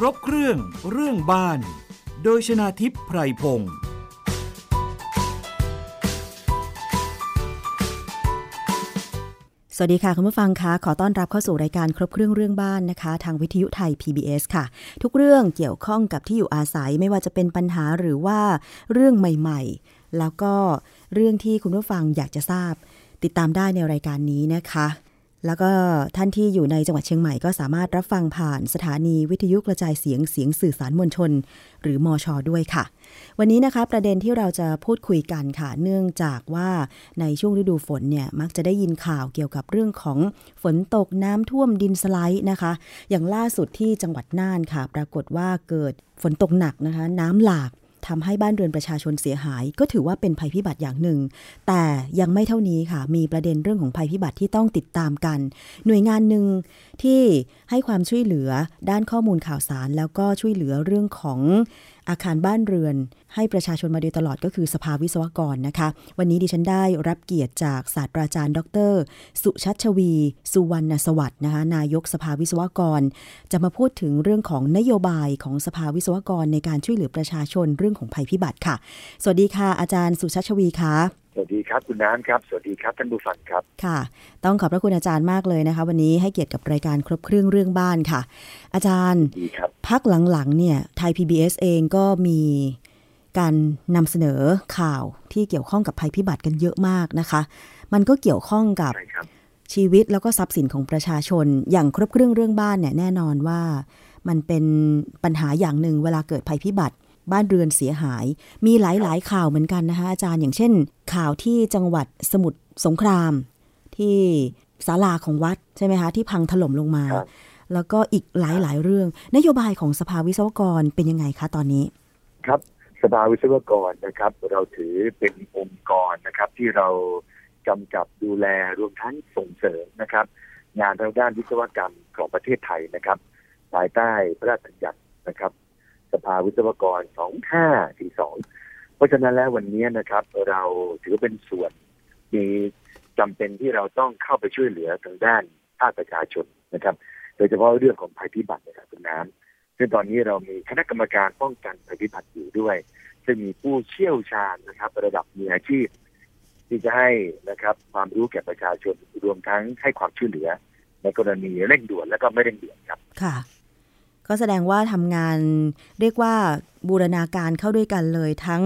ครบเครื่อง เรื่องบ้าน โดยชนาทิพย์ไพรพงศ์สวัสดีค่ะ คุณผู้ฟังคะขอต้อนรับเข้าสู่รายการครบเครื่องเรื่องบ้านนะคะ ทางวิทยุไทย PBS ค่ะ ทุกเรื่องเกี่ยวข้องกับที่อยู่อาศัยไม่ว่าจะเป็นปัญหาหรือว่าเรื่องใหม่ๆ แล้วก็เรื่องที่คุณผู้ฟังอยากจะทราบ ติดตามได้ในรายการนี้นะคะ แล้วก็ท่านที่อยู่ในจังหวัดเชียงใหม่ก็สามารถรับฟังผ่านสถานีวิทยุกระจายเสียงเสียงสื่อสารมวลชน หรือมอชอด้วยค่ะ วันนี้นะคะประเด็นที่เราจะพูดคุยกันค่ะ เนื่องจากว่าในช่วงฤดูฝนเนี่ยมักจะได้ยินข่าวเกี่ยวกับเรื่องของฝนตกน้ำท่วมดินสไลด์นะคะ อย่างล่าสุดที่จังหวัดน่านค่ะ ปรากฏว่าเกิดฝนตกหนักนะคะ น้ำหลาก ทำให้บ้านเรือนประชาชนเสียหาย ก็ถือว่าเป็นภัยพิบัติอย่างหนึ่ง แต่ยังไม่เท่านี้ค่ะ มีประเด็นเรื่องของภัยพิบัติที่ต้องติดตามกัน หน่วยงานหนึ่งที่ให้ความช่วยเหลือด้านข้อมูลข่าวสาร แล้วก็ช่วยเหลือเรื่องของ อาคารบ้านเรือน ให้ประชาชนมาโดยตลอดก็คือสภาวิศวกรนะคะ วันนี้ดิฉันได้รับเกียรติจากศาสตราจารย์ ดร สุชัชวี สุวรรณสวัสดิ์นะคะนายกสภาวิศวกร จะมาพูดถึงเรื่องของนโยบายของสภาวิศวกรในการช่วยเหลือประชาชนเรื่องของภัยพิบัติค่ะ สวัสดีค่ะ อาจารย์สุชัชวีค่ะ สวัสดีครับคุณน้ำครับ สวัสดีครับท่านผู้ฟังครับ ค่ะ ต้องขอบพระคุณอาจารย์มากเลยนะคะ วันนี้ให้เกียรติกับรายการครบเครื่องเรื่องบ้านค่ะ อาจารย์ดีครับพักหลังๆเนี่ยไทย PBS เองก็มีการนำเสนอข่าวที่เกี่ยวข้องกับภัยพิบัติกันเยอะมากนะคะ มันก็เกี่ยวข้องกับชีวิตแล้วก็ทรัพย์สินของประชาชน อย่างครบเครื่องเรื่องบ้านเนี่ยแน่นอนว่า มันเป็นปัญหาอย่างหนึ่งเวลาเกิดภัยพิบัติ บ้านเรือนเสียหาย มีหลายๆ ข่าวเหมือนกันนะคะอาจารย์อย่างเช่น ข่าวที่จังหวัดสมุทรสงคราม ที่ศาลาของวัดใช่ไหมคะที่พังถล่มลงมา แล้วก็อีกหลายๆ เรื่อง นโยบายของสภาวิศวกรเป็นยังไงคะตอนนี้ ครับสภาวิศวกรนะครับ เราถือเป็นองค์กรนะครับ ที่เรากำกับดูแลรวมทั้งส่งเสริมนะครับ งานทางด้านวิศวกรรมของประเทศไทยนะครับภายใต้พระราชบัญญัตินะครับ สภาวิศวกร 2542 เพราะฉะนั้นแล้ววันนี้นะครับ เราถือเป็นส่วนมีจำเป็นที่เราต้องเข้าไปช่วยเหลือทางด้านภาคประชาชนนะครับ โดยเฉพาะเรื่องของภัยพิบัตินะครับคุณน้ำซึ่งตอนนี้เรามีคณะกรรมการป้องกันภัยพิบัติอยู่ด้วย ซึ่งมีผู้เชี่ยวชาญนะครับ ระดับมืออาชีพที่จะให้นะครับ ความรู้แก่ประชาชนรวมทั้งให้ความช่วยเหลือ ในกรณีเร่งด่วนและก็ไม่เร่งด่วนครับ ค่ะ ก็แสดงว่าทำงานเรียกว่าบูรณาการเข้าด้วยกันเลยทั้ง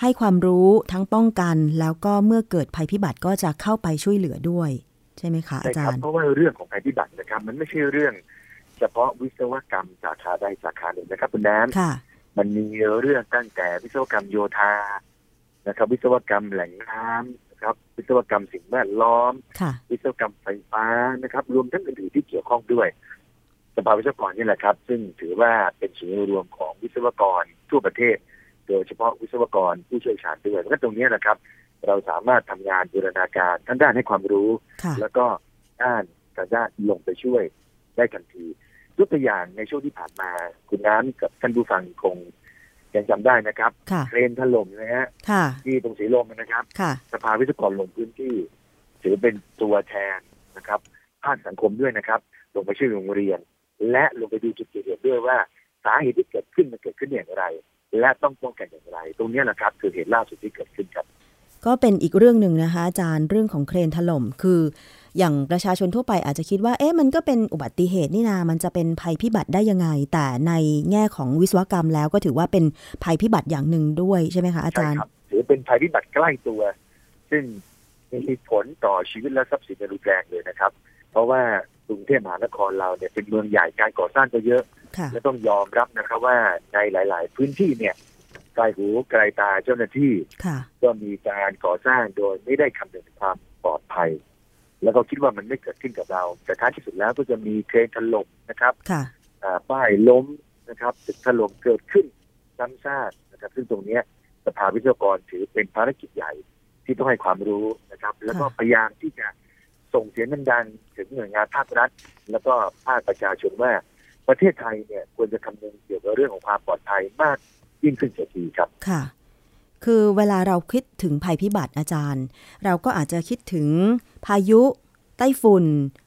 ให้ความรู้ทั้งป้องกัน แล้วก็เมื่อเกิดภัยพิบัติก็จะเข้าไปช่วยเหลือด้วย ใช่ไหมคะอาจารย์เพราะว่าเรื่องของภัยพิบัตินะครับ มันไม่ใช่เรื่อง เฉพาะวิศวกรรมสาขาใดสาขาหนึ่งนะครับคุณแนนมันมีเรื่องตั้งแต่วิศวกรรมโยธานะครับ วิศวกรรมแหล่งน้ำนะครับ วิศวกรรมสิ่งแวดล้อม วิศวกรรมไฟฟ้านะครับ รวมทั้งอื่นๆที่เกี่ยวข้องด้วย สภาวิศวกรนี่แหละครับ ซึ่งถือว่าเป็นศูนย์รวมของวิศวกรทั่วประเทศ โดยเฉพาะวิศวกรผู้เชี่ยวชาญด้วยและตรงนี้นะครับ เราสามารถทำงานบูรณาการทั้งด้านให้ความรู้ แล้วก็ด้านการด้านลงไปช่วยได้ทันทียกตัวอย่างในช่วงที่ผ่านมาคุณน้ำกับท่านผู้ฟังคงยังจำได้นะครับเครนถล่มนะฮะที่ตรงสีลมนะครับสภาวิศวกรลงพื้นที่ถือเป็นตัวแทนนะครับภาคสังคมด้วยนะครับ ลงไปช่วยโรงเรียน และลงไปดูจุดเกิดเหตุด้วยว่าสาเหตุที่เกิดขึ้นมันเกิดขึ้นอย่างไร และต้องป้องกันอย่างไร ตรงนี้นะครับคือเหตุล่าสุดที่เกิดขึ้นครับ ก็เป็นอีกเรื่องหนึ่งนะคะ อาจารย์เรื่องของเครนถล่มคืออย่างประชาชนทั่วไปอาจจะคิดว่า เอ๊ะ มันก็เป็นอุบัติเหตุนี่นา มันจะเป็นภัยพิบัติได้ยังไง แต่ในแง่ของวิศวกรรมแล้วก็ถือว่าเป็นภัยพิบัติอย่างหนึ่งด้วยใช่ไหมคะอาจารย์ถือเป็นภัยพิบัติใกล้ตัว ซึ่งมีผลต่อชีวิตและทรัพย์สินในรุนแรงเลยนะครับ เพราะว่า กรุงเทพมหานครเราเนี่ยเป็นเมืองใหญ่การก่อสร้างก็เยอะ และต้องยอมรับนะครับว่าในหลาย ๆ พื้นที่เนี่ยไกลหูไกลตาเจ้าหน้าที่ก็มีการก่อสร้างโดยไม่ได้คำนึงถึงความปลอดภัย แล้วก็คิดว่ามันไม่เกิดขึ้นกับเรา แต่ท้ายที่สุดแล้วก็จะมีเครนถล่มนะครับป้ายล้มนะครับตึกถล่มเกิดขึ้นซ้ำซากนะครับ ซึ่งตรงนี้สภาวิศวกรถือเป็นภารกิจใหญ่ที่ต้องให้ความรู้นะครับ แล้วก็พยายามที่จะ ส่งเสียงดังๆถึงหน่วยงานภาครัฐ แล้วก็ภาคประชาชนว่าประเทศไทยเนี่ยควรจะคำนึงเกี่ยวกับเรื่องของความปลอดภัยมากยิ่งขึ้นเสียทีครับค่ะ คือเวลาเราคิดถึงภัยพิบัติอาจารย์ เราก็อาจจะคิดถึงพายุไต้ฝุ่น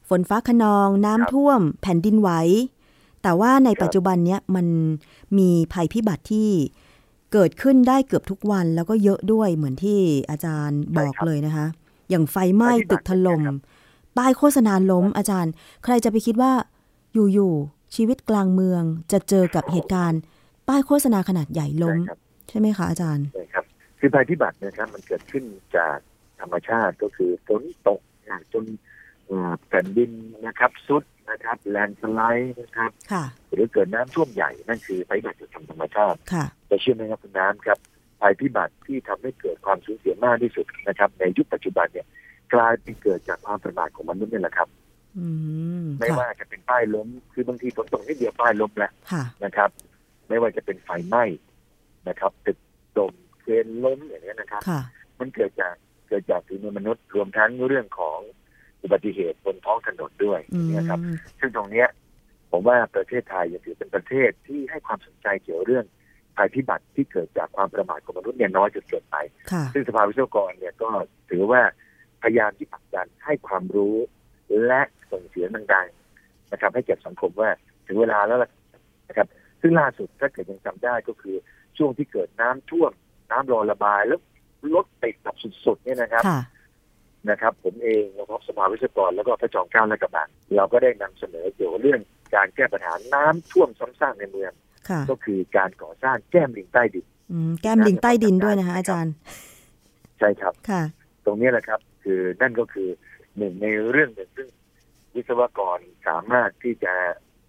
ฝนฟ้าขนอง น้ำท่วม แผ่นดินไหวแต่ว่าในปัจจุบันเนี้ยมันมีภัยพิบัติที่เกิดขึ้นได้เกือบทุกวันแล้วก็เยอะด้วยเหมือนที่อาจารย์บอกเลยนะคะ อย่างไฟไหม้ตึกถล่ม ป้ายโฆษณาล้มอาจารย์ ใครจะไปคิดว่า อยู่ๆชีวิตกลางเมืองจะเจอกับเหตุการณ์ ป้ายโฆษณาขนาดใหญ่ล้ม ใช่ไหมคะอาจารย์ใช่ครับ คือภัยพิบัตินะครับ มันเกิดขึ้นจากธรรมชาติก็คือฝนตกหนักจนแผ่นดินนะครับซุดนะครับแลนสไลด์นะครับหรือเกิดน้ำท่วมใหญ่นั่นคือภัยพิบัติจากธรรมชาติแต่เชื่อไหมครับคุณน้ำครับภัยพิบัติที่ทำให้เกิดความสูญเสียมากที่สุดนะครับ ในยุคปัจจุบันเนี่ย กลายเป็นเกิดจากความประมาทของมนุษย์นี่แหละครับไม่ว่าจะเป็นป้ายล้ม คือบางทีฝนตกนิดเดียวป้ายล้มแล้วนะครับ ไม่ว่าจะเป็นไฟไหม้นะครับตึกดมเครนล้มอย่างนี้นะครับ มันเกิดจากเกิดจากฝีมือมนุษย์รวมทั้งเรื่องของอุบัติเหตุบนท้องถนนด้วยนะครับ ซึ่งตรงเนี้ย ผมว่าประเทศไทยยังถือเป็นประเทศที่ให้ความสนใจเกี่ยวเรื่องภัยพิบัติที่เกิดจากความประมาทของมนุษย์เนี่ยน้อยจนเกินไป ซึ่งสภาวิศวกรเนี่ยก็ถือว่า พยายามที่ผลักดันให้ความรู้และส่งเสียงดังๆนะครับ ให้แก่สังคมว่าถึงเวลาแล้วนะครับ ซึ่งล่าสุดถ้าเกิดยังจำได้ก็คือช่วงที่เกิดน้ำท่วมน้ำรอระบายแล้วรถติดแบบสุดๆเนี่ยนะครับนะครับ ผมเองนะครับสภาวิศวกรแล้วก็พระจอมเกล้าและกระบังเราก็ได้นำเสนอเกี่ยวกับเรื่องการแก้ปัญหาน้ำท่วมซ้ำซากในเมืองก็คือการก่อสร้างแก้มลิงใต้ดินแก้มลิงใต้ดินด้วยนะคะอาจารย์ ใช่ครับค่ะ ตรงนี้แหละครับ คือนั่นก็คือหนึ่งในเรื่องหนึ่งซึ่งวิศวกรสามารถที่จะ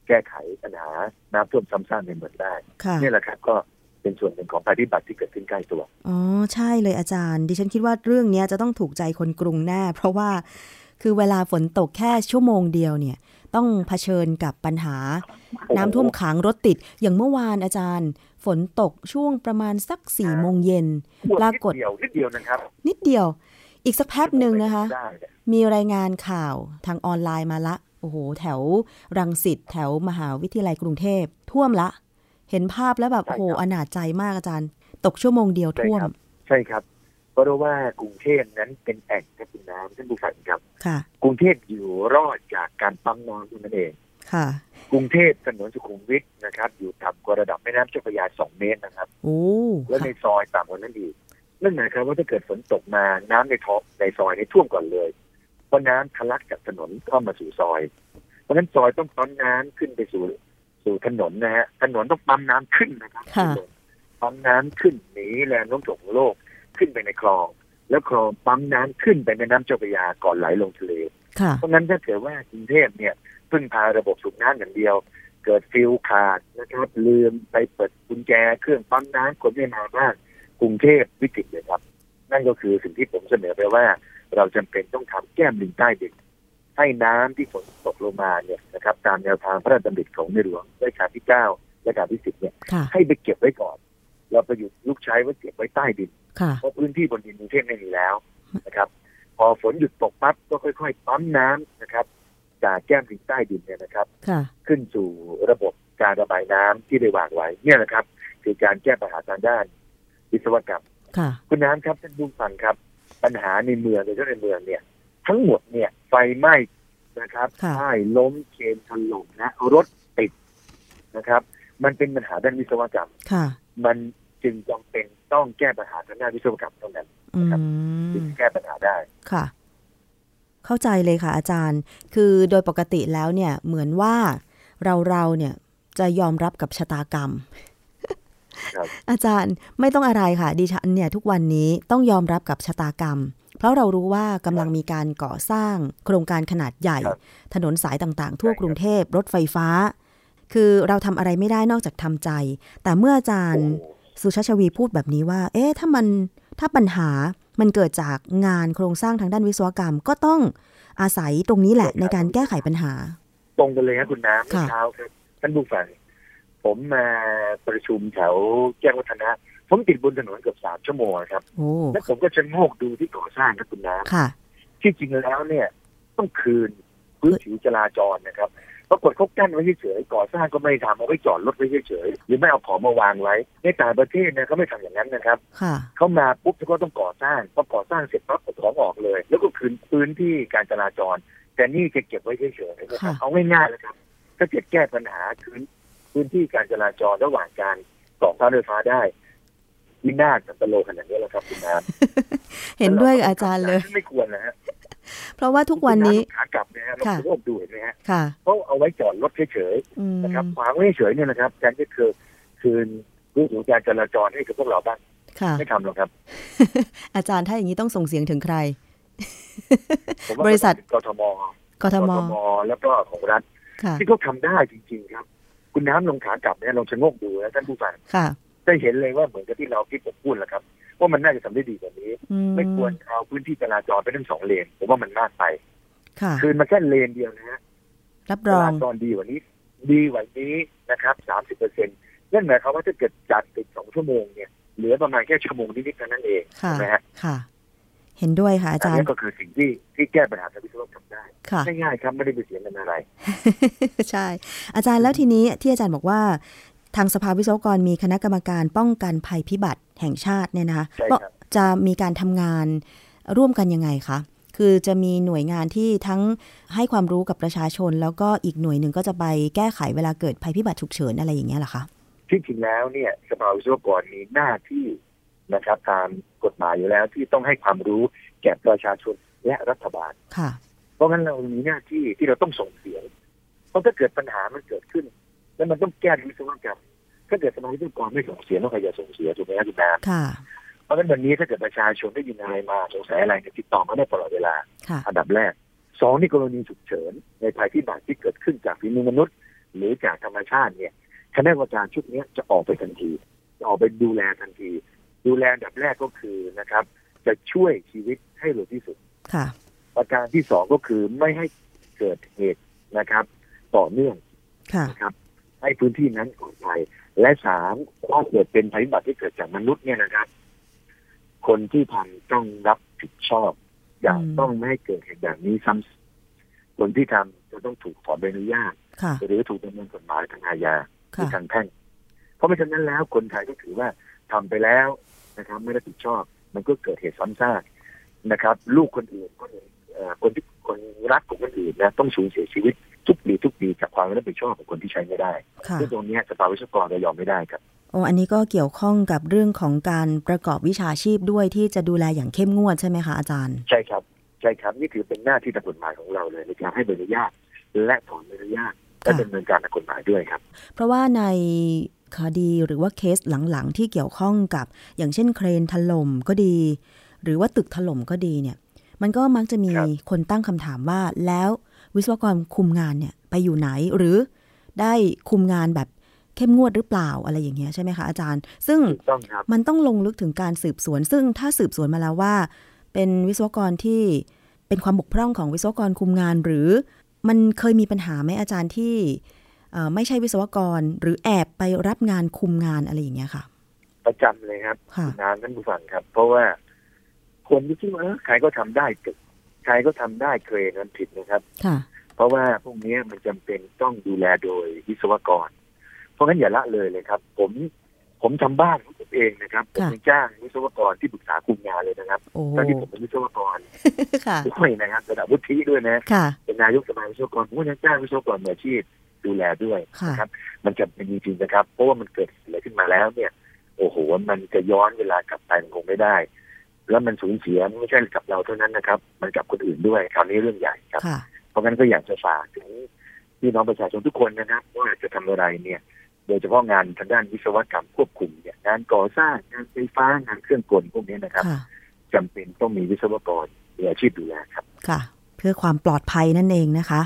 แก้ไขปัญหาน้ำท่วมซ้ำซากในเมืองได้นี่แหละครับก็เป็นส่วนหนึ่งของภัยพิบัติที่เกิดขึ้นใกล้ตัว อ๋อ ใช่เลยอาจารย์ ดิฉันคิดว่าเรื่องนี้จะต้องถูกใจคนกรุงแน่ เพราะว่าคือเวลาฝนตกแค่ชั่วโมงเดียวเนี่ย ต้องเผชิญกับปัญหา น้ำท่วมขังรถติด อย่างเมื่อวานอาจารย์ ฝนตกช่วงประมาณสักสี่โมงเย็นปรากฏนิดเดียวนะครับ นิดเดียว อีกสักแป๊บหนึ่งนะคะ มีรายงานข่าวทางออนไลน์มาละ โอ้โห แถวรังสิตแถวมหาวิทยาลัยกรุงเทพ ท่วมละ เห็นภาพแล้วแบบโหอนาจใจมากอาจารย์ ตกชั่วโมงเดียวท่วม ใช่ครับเพราะว่ากรุงเทพนั้นเป็นแอ่งกระตุ้นน้ำท่านผู้ฟังครับค่ะกรุงเทพอยู่รอดจากการปั๊มน้ำนั่นเองค่ะกรุงเทพถนนสุขุมวิทนะครับ อยู่ต่ำกว่าระดับแม่น้ำเจ้าพระยาสองเมตรนะครับ โอ้ และในซอยต่ำกว่านั้นอีก นั่นหมายความว่าถ้าเกิดฝนตกมาน้ำในท้องในซอยนี้ท่วมก่อนเลยเพราะน้ำทะลักจากถนนเข้ามาสู่ซอย เพราะฉะนั้นซอยต้องต้นน้ำขึ้นไปสู่สู่ถนนนะฮะถนนต้องปั๊มน้ำขึ้นนะครับปั๊มน้ำขึ้นหนีแรงโน้มถ่วงของโลกขึ้นไปในคลอง แล้วคลองปั๊มน้ำขึ้นไปในน้ำเจ้าพระยาก่อนไหลลงทะเลเพราะงั้นถ้าเกิดว่ากรุงเทพเนี่ยพึ่งพาระบบสูบน้ำอย่างเดียว เกิดฟิลขาดนะครับลืมไปเปิดกุญแจเครื่องปั๊มน้ำคนไม่มาบ้าง กรุงเทพวิกฤตเลยครับ นั่นก็คือสิ่งที่ผมเสนอไปว่า เราจำเป็นต้องทำแก้มลิงใต้ดินให้น้ำที่ฝนตกลงมาเนี่ยนะครับ ตามแนวทางพระราชดำริของในหลวงรัชกาลที่เก้าและการที่สิบเนี่ย ให้ไปเก็บไว้ก่อน เราประยุกต์ลูกใช้ไว้เก็บไว้ใต้ดินเพราะพื้นที่บนดินกรุงเทพไม่มีแล้วนะครับ พอฝนหยุดตกปั๊บก็ค่อย ๆ ปั๊มน้ำนะครับ จากแก้มถึงใต้ดินเนี่ยนะครับ ขึ้นสู่ระบบการระบายน้ำที่ได้วางไว้เนี่ยนะครับ คือการแก้ปัญหาทางด้าน วิศวกรรมคุณน้ำครับท่านผู้ฟังครับ ปัญหาในเมืองโดยเฉพาะในเมืองเนี่ย ทั้งหมดเนี่ยไฟไหม้นะครับป้ายล้มเคนถล่มนะรถติดนะครับ มันเป็นปัญหาด้านวิศวกรรมมันจึงจำเป็นต้องแก้ปัญหาทางด้านวิศวกรรมเท่านั้นนะครับจึงแก้ปัญหาได้ค่ะ เข้าใจเลยค่ะ อาจารย์ คือโดยปกติแล้วเนี่ยเหมือนว่าเราเราเนี่ยจะยอมรับกับชะตากรรม อาจารย์ไม่ต้องอะไรค่ะดิฉันเนี่ยทุกวันนี้ต้องยอมรับกับชะตากรรม เพราะเรารู้ว่ากำลังมีการก่อสร้างโครงการขนาดใหญ่ ถนนสายต่างๆ ทั่วกรุงเทพรถไฟฟ้า คือเราทำอะไรไม่ได้นอกจากทำใจ แต่เมื่ออาจารย์สุชาชวีพูดแบบนี้ว่า เอ๊ะถ้ามันถ้าปัญหามันเกิดจากงานโครงสร้างทางด้านวิศวกรรมก็ต้องอาศัยตรงนี้แหละในการแก้ไขปัญหา ตรงกันเลยครับคุณน้ำเช้าครับท่านผู้ฟัง ผมมาประชุมแถวแจ้งวัฒนะ ผมติดบนถนนเกือบสามชั่วโมงครับ แล้วผมก็จะโงกดูที่ก่อสร้างครับคุณน้ำที่จริงแล้วเนี่ย ต้องคืนพื้นผิวจราจรนะครับปรากฏเขากั้นไว้เฉยๆก่อสร้างก็ไม่ทำเอาไว้จอดรถไว้เฉยๆหรือไม่เอาของมาวางไว้ ในต่างประเทศเนี่ยเขาไม่ทำอย่างนั้นนะครับเขามาปุ๊บเขาก็ต้องก่อสร้างพอก่อสร้างเสร็จปั๊บของออกเลย แล้วก็คืนพื้นที่การจราจร แต่นี่จะเก็บไว้เฉยๆนะครับเอาง่ายๆเลยครับถ้าเกิดแก้ปัญหาพื้น พื้นที่การจราจรระหว่างการต่อฟ้าไฟฟ้าได้วินาศกับตะโลขนาดนี้แหละครับคุณน้ำเห็นด้วยอาจารย์เลย ไม่ควรนะฮะเพราะว่าทุกวันนี้ขากลับนะฮะเราโลกดูเห็นไหมฮะเขาเอาไว้จอดรถเฉยๆนะครับขวางไว้เฉยเนี่ยนะครับแทนที่คือคืนรู้ถึงการจราจรให้กับพวกเราบ้างไม่ทำหรอกครับ อาจารย์ถ้าอย่างนี้ต้องส่งเสียงถึงใคร บริษัทกทมกทมแล้วก็ของรัฐที่เขาทาได้จริง ๆ ครับ คุณน้ำลงขากลับเนี่ยลองชะงกดูนะท่านผู้ฟังจะเห็นเลยว่าเหมือนกับที่เราที่ผมพูดแหละครับ ว่ามันน่าจะทำได้ดีกว่านี้ ไม่ควรเอาพื้นที่จราจรไปทั้งสองเลนผมว่ามันมากไปคือมันแค่เลนเดียวนะฮะรับรองจราจรดีกว่านี้ ดีกว่านี้นะครับสามสิบเปอร์เซ็นต์นั่นหมายความว่าถ้าเกิดจัดติดสองชั่วโมงเนี่ยเหลือประมาณแค่ชั่วโมงนิดๆเท่านั้นเองใช่ไหมฮะค่ะ เห็นด้วยค่ะอาจารย์ก็คือสิ่งที่ที่แก้ปัญหาทางวิศวกรรมได้ง่ายๆครับไม่ได้ไปเสียเงินอะไร ใช่ อาจารย์แล้วทีนี้ที่อาจารย์บอกว่า ทางสภาวิศวกรมีคณะกรรมการป้องกันภัยพิบัติแห่งชาติเนี่ยนะคะจะมีการทำงานร่วมกันยังไงคะคือจะมีหน่วยงานที่ทั้งให้ความรู้กับประชาชน แล้วก็อีกหน่วยหนึ่งก็จะไปแก้ไขเวลาเกิดภัยพิบัติฉุกเฉินอะไรอย่างเงี้ยหรอคะที่จริงแล้วเนี่ยสภาวิศวกรมีหน้าที่ นะครับ ตามกฎหมายอยู่แล้วที่ต้องให้ความรู้แก่ประชาชนและรัฐบาลค่ะเพราะงั้นเรามีหน้าที่ที่เราต้องส่งเสียง เพราะถ้าเกิดปัญหามันเกิดขึ้น แล้วมันต้องแก้วิศวกรรมถ้าเกิดสมาชิกกรไม่ส่งเสียงต้องใครจะส่งเสียถูกไหมครับคุณแม่เพราะงั้นวันนี้ถ้าเกิดประชาชนได้ยินอะไรมาสงสัยอะไรติดต่อมาได้ตลอดเวลา อันดับแรกสองนี่กรณีฉุกเฉิน ในภัยพิบัติที่เกิดขึ้นจากฝีมือมนุษย์ หรือจากธรรมชาติเนี่ยคณะกรรมการชุดนี้จะออกไปทันที จะออกไปดูแลทันที ดูแลอันดับแรกก็คือนะครับ จะช่วยชีวิตให้เร็วที่สุดค่ะ ประการที่สองก็คือไม่ให้เกิดเหตุนะครับ ต่อเนื่องนะครับ ให้พื้นที่นั้นปลอดภัยและสามถ้าเกิดเป็นภัยพิบัติที่เกิดจากมนุษย์เนี่ยนะครับ คนที่ทำต้องรับผิดชอบอย่างต้องไม่ให้เกิดเหตุแบบนี้ซ้ำคนที่ทำจะต้องถูกถอนใบอนุญาตหรือถูกดำเนินกฎหมายทางอาญาคือทางแพ่ง เพราะไม่ฉะนั้นแล้วคนไทยก็ถือว่าทำไปแล้ว นะครับไม่รับผิดชอบ มันก็เกิดเหตุซ้ำซากนะครับ ลูกคนอื่นคนคนที่คนรักของคนอื่นนะต้องสูญเสียชีวิตทุกปีทุกปีจากความไม่รับผิดชอบของคนที่ใช้ไม่ได้ซึ่งตรงนี้สภาวิศวกรจะยอมไม่ได้ครับโอ้อันนี้ก็เกี่ยวข้องกับเรื่องของการประกอบวิชาชีพด้วยที่จะดูแลอย่างเข้มงวดใช่ไหมคะอาจารย์ ใช่ครับใช่ครับนี่ถือเป็นหน้าที่ตามกฎหมายของเราเลยในการให้ใบอนุญาตและถอนใบอนุญาตและดำเนินการตามกฎหมายด้วยครับ เพราะว่าใน คดีหรือว่าเคสหลังๆ ที่เกี่ยวข้องกับ อย่างเช่นเครนถล่มก็ดี หรือว่าตึกถล่มก็ดีเนี่ย มันก็มักจะมีคนตั้งคำถามว่าแล้ววิศวกรคุมงานเนี่ยไปอยู่ไหนหรือได้คุมงานแบบเข้มงวดหรือเปล่าอะไรอย่างเงี้ยใช่ไหมคะอาจารย์ ซึ่งมันต้องลงลึกถึงการสืบสวน ซึ่งถ้าสืบสวนมาแล้วว่า เป็นวิศวกรที่เป็นความบกพร่องของวิศวกรคุมงานหรือมันเคยมีปัญหาไหมอาจารย์ที่ ไม่ใช่วิศวกร หรือแอบไปรับงานคุมงานอะไรอย่างเงี้ยค่ะ ประจำเลยครับงานท่านผู้ฟังครับ เพราะว่าคนที่คิดว่าใครก็ทำได้ตึกใครก็ทำได้เครนนั้นผิดนะครับค่ะเพราะว่าพวกนี้มันจำเป็นต้องดูแลโดยวิศวกร เพราะงั้นอย่าละเลยเลยครับ ผมผมทำบ้านของผมเองนะครับผมจ้างวิศวกรที่ปรึกษาคุมงานเลยนะครับตอนที่ผมเป็นวิศวกรด้วยนะครับระดับวุฒิด้วยนะเป็นนายกสมาวิศวกรผมก็ยังจ้างวิศวกรมืออาชีพ ดูแลด้วยนะครับ มันจะเป็นจริงๆนะครับ เพราะว่ามันเกิดอะไรขึ้นมาแล้วเนี่ย โอ้โห มันจะย้อนเวลากลับไปคงไม่ได้ แล้วมันสูญเสียไม่ใช่กับเราเท่านั้นนะครับ มันกับคนอื่นด้วยคราวนี้เรื่องใหญ่ครับ เพราะงั้นก็อยากจะฝากถึงพี่น้องประชาชนทุกคนนะครับว่าจะทำอะไรเนี่ย โดยเฉพาะงานทางด้านวิศวกรรมควบคุมเนี่ยงานก่อสร้างงานไฟฟ้างานเครื่องกลพวกนี้นะครับจำเป็นต้องมีวิศวกรมีอาชีพดูแลครับค่ะ เพื่อความปลอดภัยนั่นเองนะคะ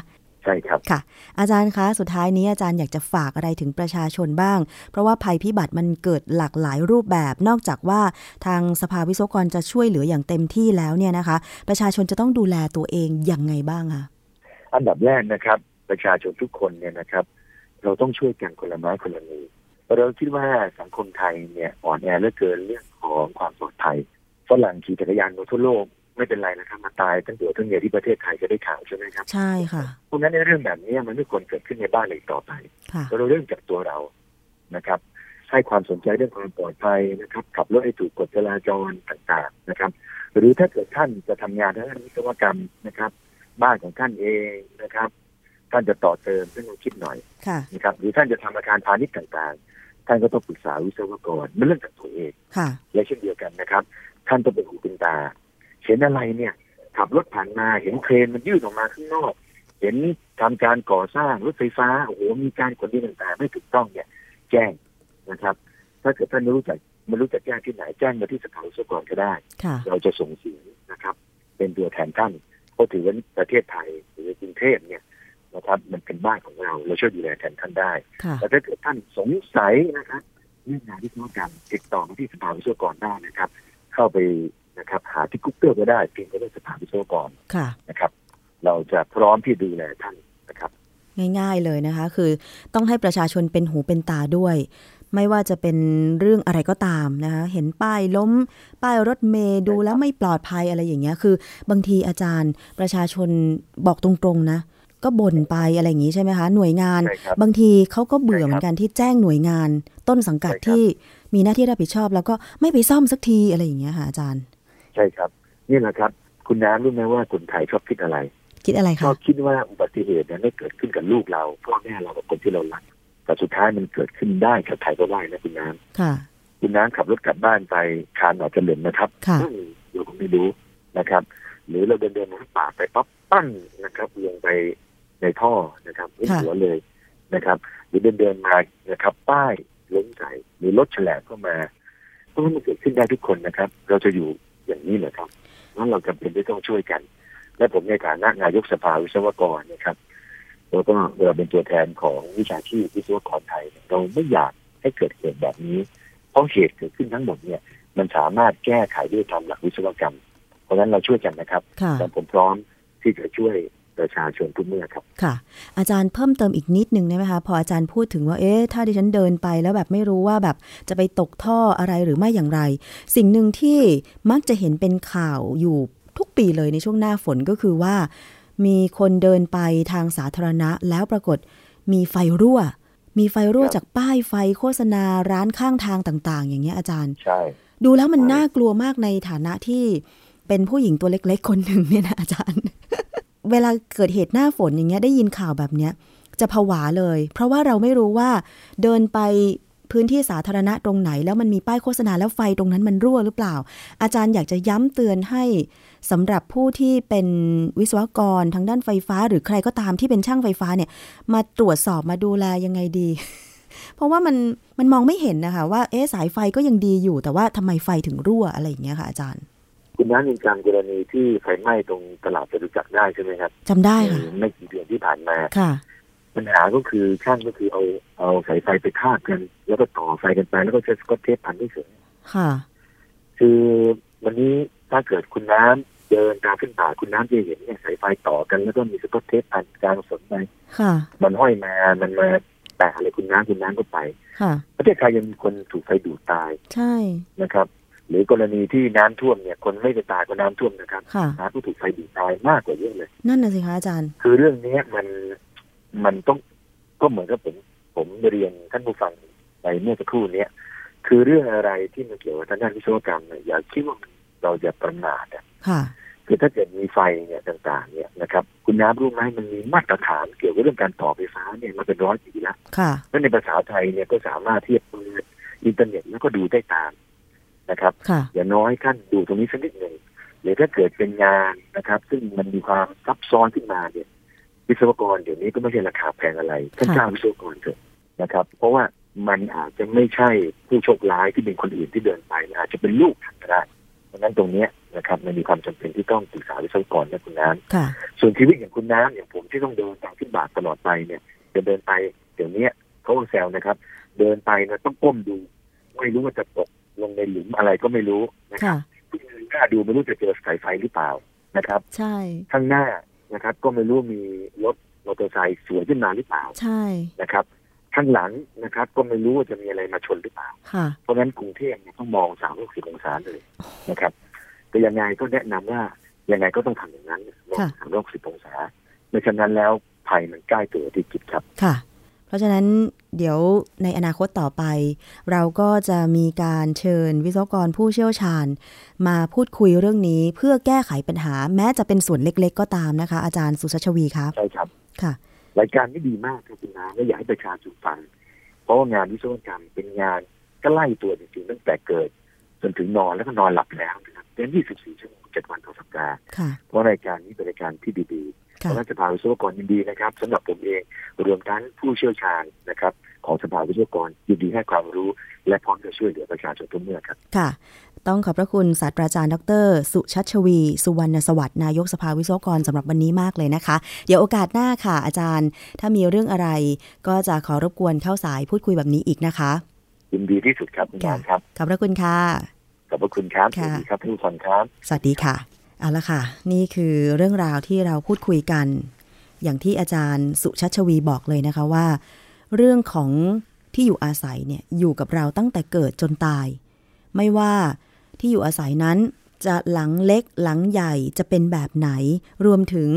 ใช่ครับค่ะ อาจารย์คะสุดท้ายนี้อาจารย์อยากจะฝากอะไรถึงประชาชนบ้าง เพราะว่าภัยพิบัติมันเกิดหลากหลายรูปแบบ นอกจากว่าทางสภาวิศวกรจะช่วยเหลืออย่างเต็มที่แล้วเนี่ยนะคะ ประชาชนจะต้องดูแลตัวเองอย่างไงบ้างคะอันดับแรกนะครับ ประชาชนทุกคนเนี่ยนะครับ เราต้องช่วยกันคนละไม้คนละมือเราคิดว่าสังคมไทยเนี่ยอ่อนแอเหลือเกินเรื่องของความปลอดภัยฝรั่งขี่จักรยานบนทั่วโลก ไม่เป็นไรนะครับมาตายทั้งตัวทั้งเมียที่ประเทศไทยจะได้ข่าวใช่ไหมครับใช่ค่ะเพราะงั้นในเรื่องแบบนี้มันไม่ควรเกิดขึ้นในบ้านเลยต่อไปเราเรื่องจากตัวเรานะครับ ให้ความสนใจเรื่องความปลอดภัยนะครับขับรถให้ถูกกฎจราจรต่างๆนะครับ หรือถ้าเกิดท่านจะทำงานทางด้านวิศวกรรมนะครับ บ้านของท่านเองนะครับ ท่านจะต่อเติมท่านต้องคิดหน่อยค่ะนะครับหรือท่านจะทำอาคารพาณิชย์ต่างๆ ท่านก็ต้องปรึกษาวิศวกรไม่เรื่องจากตัวเองค่ะและเช่นเดียวกันนะครับ ท่านต้องเป็นหูเป็นตา เห็นอะไรเนี่ย ขับรถผ่านมาเห็นเครนมันยื่นออกมาข้างนอก เห็นทำการก่อสร้างรถไฟฟ้าโอ้โหมีการขนดินต่างๆ ไม่ถูกต้องเนี่ย แจ้งนะครับ ถ้าเกิดท่านไม่รู้จักไม่รู้จักแจ้งที่ไหนแจ้งมาที่สภาวิศวกรก็ได้ค่ะเราจะส่งเสียงนะครับ เป็นตัวแทนท่านเพราะถือว่าประเทศไทยหรือกรุงเทพเนี่ยนะครับ มันเป็นบ้านของเราเราช่วยดูแลแทนท่านได้ค่ะแต่ถ้าเกิดท่านสงสัยนะครับเรื่องงานวิศวกรรมติดต่อมาที่สภาวิศวกรได้นะครับ เข้าไป นะครับ หาที่กุ๊กเกิลก็ได้พิมพ์ก็ได้สภาวิศวกรค่ะนะครับ เราจะพร้อมที่ดูแลท่านนะครับ ง่ายๆเลยนะคะ คือต้องให้ประชาชนเป็นหูเป็นตาด้วย ไม่ว่าจะเป็นเรื่องอะไรก็ตามนะคะ เห็นป้ายล้ม ป้ายรถเมย์ดูแล้วไม่ปลอดภัยอะไรอย่างเงี้ย คือ บางทีอาจารย์ประชาชนบอกตรงๆนะก็บ่นไปอะไรอย่างงี้ใช่ไหมคะ หน่วยงานใช่ครับบางทีเขาก็เบื่อใช่ครับเหมือนกันที่แจ้งหน่วยงาน ต้นสังกัดใช่ครับที่มีหน้าที่รับผิดชอบ แล้วก็ไม่ไปซ่อมสักทีอะไรอย่างเงี้ยค่ะอาจารย์ ใช่ครับ นี่แหละครับ คุณน้ำรู้ไหมว่าคนไทยชอบคิดอะไร คิดอะไรชอคะบคิดว่าอุบัติเหตุเนี่ยไม่เกิดขึ้นกับลูกเราพ่อแม่เรากับคนที่เรารักแต่สุดท้ายมันเกิดขึ้นได้กับใครก็ได้นะคุณน้ำค่ะ คุณน้ำขับรถกลับบ้านไปคานอาจจะเหล่นนะครับค่ะอืมเราก็ไม่รู้นะครับ หรือเราเดินเดินมาป่าไปปั๊บปั้นนะครับลงไปในท่อนะครับไม่ค่ะหัวเลยนะครับ หรือเดินเดินมานะครับ ป้ายล้มใส่หรือรถแฉลบเข้ามาเพราะว่ามันเกิดขึ้นได้ทุกคนนะครับ เราจะอยู่ อย่างนี้เหรอครับนั้นเราจำเป็นที่ต้องช่วยกัน และผมในฐานะนายกสภาวิศวกรนะครับแล้วก็เราเป็นตัวแทนของวิชาชีพวิศวกรไทยเนี่ยเราไม่อยากให้เกิดเหตุแบบนี้ เพราะเหตุเกิดขึ้นทั้งหมดเนี่ย มันสามารถแก้ไขด้วยตามหลักวิศวกรรม เพราะฉะนั้นเราช่วยกันนะครับค่ะแต่ผมพร้อมที่จะช่วย ประชาชนทุกเมื่อครับ ค่ะ อาจารย์เพิ่มเติมอีกนิดนึงได้ไหมคะ พออาจารย์พูดถึงว่า เอ๊ะ ถ้าดิฉันเดินไปแล้วแบบไม่รู้ว่าแบบจะไปตกท่ออะไรหรือไม่อย่างไร สิ่งหนึ่งที่มักจะเห็นเป็นข่าวอยู่ทุกปีเลยในช่วงหน้าฝนก็คือว่า มีคนเดินไปทางสาธารณะแล้วปรากฏมีไฟรั่ว มีไฟรั่วครับจากป้ายไฟโฆษณาร้านข้างทางต่าง ๆ อย่างเงี้ยอาจารย์ ใช่ ดูแล้วมันใช่น่ากลัวมากในฐานะที่เป็นผู้หญิงตัวเล็ก ๆ คนหนึ่งเนี่ยนะอาจารย์ เวลาเกิดเหตุหน้าฝนอย่างเงี้ยได้ยินข่าวแบบเนี้ยจะผวาเลย เพราะว่าเราไม่รู้ว่าเดินไปพื้นที่สาธารณะตรงไหน แล้วมันมีป้ายโฆษณาแล้วไฟตรงนั้นมันรั่วหรือเปล่า อาจารย์อยากจะย้ำเตือนให้สำหรับผู้ที่เป็นวิศวกรทางด้านไฟฟ้า หรือใครก็ตามที่เป็นช่างไฟฟ้าเนี่ย มาตรวจสอบมาดูแลยังไงดี เพราะว่ามันมันมองไม่เห็นนะคะว่าเอ๊สายไฟก็ยังดีอยู่แต่ว่าทำไมไฟถึงรั่วอะไรอย่างเงี้ยค่ะอาจารย์ คุณน้ำยังจำกรณีที่ไฟไหม้ตรงตลาดจตุจักรได้ใช่ไหมครับจำได้ค่ะไม่กี่เดือนที่ผ่านมาค่ะ ปัญหาก็คือช่างก็คือเอาเอาสายไฟไปทาบกัน แล้วก็ต่อไฟกันไปแล้วก็ใช้สกอตเทปพันที่เฉยค่ะ คือวันนี้ถ้าเกิดคุณน้ำเดินตามขึ้นป่าคุณน้ำจะเห็นเนี่ยสายไฟต่อกันแล้วก็มีสกอตเทปพันกลางสนไปค่ะ มันห้อยมามันมาแตะอะไรคุณน้ำคุณน้ำก็ไป ค่ะประเทศไทยยังมีคนถูกไฟดูดตาย ใช่นะครับ หรือกรณีที่น้ำท่วมเนี่ยคนไม่ไปตายก็น้ำท่วมนะครับค่ะน้ำก็ถูกไฟดูดตายมากกว่าเยอะเลย นั่นน่ะสิคะอาจารย์ คือเรื่องเนี้ยมันมันต้องก็เหมือนกับผมผมเรียนท่านผู้ฟังในเมื่อสักครู่เนี้ยคือเรื่องอะไรที่มันเกี่ยวกับทางด้านวิศวกรรมเนี่ยอย่าคิดว่าเราจะประมาทอะค่ะคือถ้าเกิดมีไฟเนี่ยต่าง ๆ เนี่ยนะครับคุณน้ำรู้ไหมมันมีมาตรฐานเกี่ยวกับเรื่องการต่อไฟฟ้าเนี่ยมาเป็นร้อยปีแล้วค่ะแล้วในภาษาไทยเนี่ยก็สามารถที่จะเปิดอินเทอร์เน็ตแล้วก็ดูได้ตาม นะครับค่ะอย่างน้อยท่านดูตรงนี้สักนิดหนึ่งหรือถ้าเกิดเป็นงานนะครับ ซึ่งมันมีความซับซ้อนขึ้นมาเนี่ยวิศวกรเดี๋ยวนี้ก็ไม่ใช่ราคาแพงอะไรท่านค่ะจ้างวิศวกรเถอะนะครับ เพราะว่ามันอาจจะไม่ใช่ผู้โชคร้ายที่เป็นคนอื่นที่เดินไปมันอาจจะเป็นลูกท่านก็ได้เพราะฉะนั้นตรงเนี้ยนะครับมันมีความจำเป็นที่ต้องปรึกษาวิศวกรนะคุณน้ำค่ะส่วนชีวิตอย่างคุณน้ำอย่างผมที่ต้องเดินตามขึ้นบาทตลอดไปเนี่ยจะเดินไปเดี๋ยวนี้เขาก็แซวนะครับ เดินไปนะต้องก้มดู ไม่รู้ว่าจะตก ลงในหลุมอะไรก็ไม่รู้นะครัค่ะบหน้าดูไม่รู้จะเจอสายไฟหรือเปล่านะครับ ใช่ข้างหน้านะครับ ก็ไม่รู้มีรถมอเตอร์ไซค์สวนขึ้นมาหรือเปล่า ใช่นะครับข้างหลังนะครับ ก็ไม่รู้ว่าจะมีอะไรมาชนหรือเปล่าค่ะเพราะฉะนั้นกรุงเทพเนี่ยต้องมองสามร้อยสิบองศาเลยนะครับ แต่ยังไงก็แนะนำว่ายังไงก็ต้องทำอย่างนั้นมองค่ะสามร้อยสิบองศาไม่ฉะนั้นแล้วภัยมันใกล้ตัวที่จิตครับค่ะเพ ราะฉะนั้นเดี๋ยวในอนาคตต่อไป เราก็จะมีการเชิญวิศวกรผู้เชี่ยวชาญ มาพูดคุยเรื่องนี้เพื่อแก้ไขปัญหา แม้จะเป็นส่วนเล็ก ๆ ก็ตามนะคะ อาจารย์สุชาชวีครับใช่ครับค่ะ รายการนี้ดีมากครับคุณน้าและอยากให้ประชาชนฟัง เพราะว่างานวิศวกรรมเป็นงานก็ไล่ตัวจริงๆตั้งแต่เกิด จนถึงนอนแล้วก็นอนหลับแล้วนะครับเป็น 24 ชั่วโมง7วันต่อสัปดาห์เพราะรายการนี้เป็นรายการที่ดีๆเพ ราะสภาวิศวกรยินดีนะครับสำหรับผมเองรวมทั้งผู้เชี่ยวชาญนะครับ ของสภาวิศวกรยินดีให้ความรู้ และพร้อมจะช่วยเหลือประชาชนทุกเมื่อครับค่ะ ต้องขอบพระคุณศาสตราจารย์ดร สุชัชวี สุวรรณสวัสดิ์นายกสภาวิศวกรสำหรับวันนี้มากเลยนะคะเดี๋ยวโอกาสหน้าค่ะ อาจารย์ ถ้ามีเรื่องอะไร ก็จะขอรบกวนเข้าสายพูดคุยแบบนี้อีกนะคะยินดีที่สุดครับคุณารครับขอบพระคุณค่ะขอบพระคุณครับสวัสดีครับทุกคนครับ สวัสดีค่ะ เอาละค่ะ นี่คือเรื่องราวที่เราพูดคุยกัน อย่างที่อาจารย์สุชัชวีบอกเลยนะคะว่า เรื่องของที่อยู่อาศัยเนี่ยอยู่กับเราตั้งแต่เกิดจนตาย ไม่ว่าที่อยู่อาศัยนั้นจะหลังเล็กหลังใหญ่จะเป็นแบบไหน รวมถึง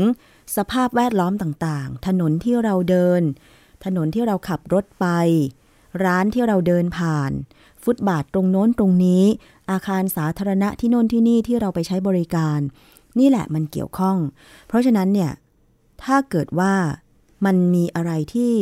สภาพแวดล้อมต่างๆ ถนนที่เราเดิน ถนนที่เราขับรถไป ร้านที่เราเดินผ่าน ฟุตบาทตรงโน้นตรงนี้ อาคารสาธารณะที่โน้นที่นี่ที่เราไปใช้บริการ นี่แหละมันเกี่ยวข้อง เพราะฉะนั้นเนี่ยถ้าเกิดว่ามันมีอะไรที่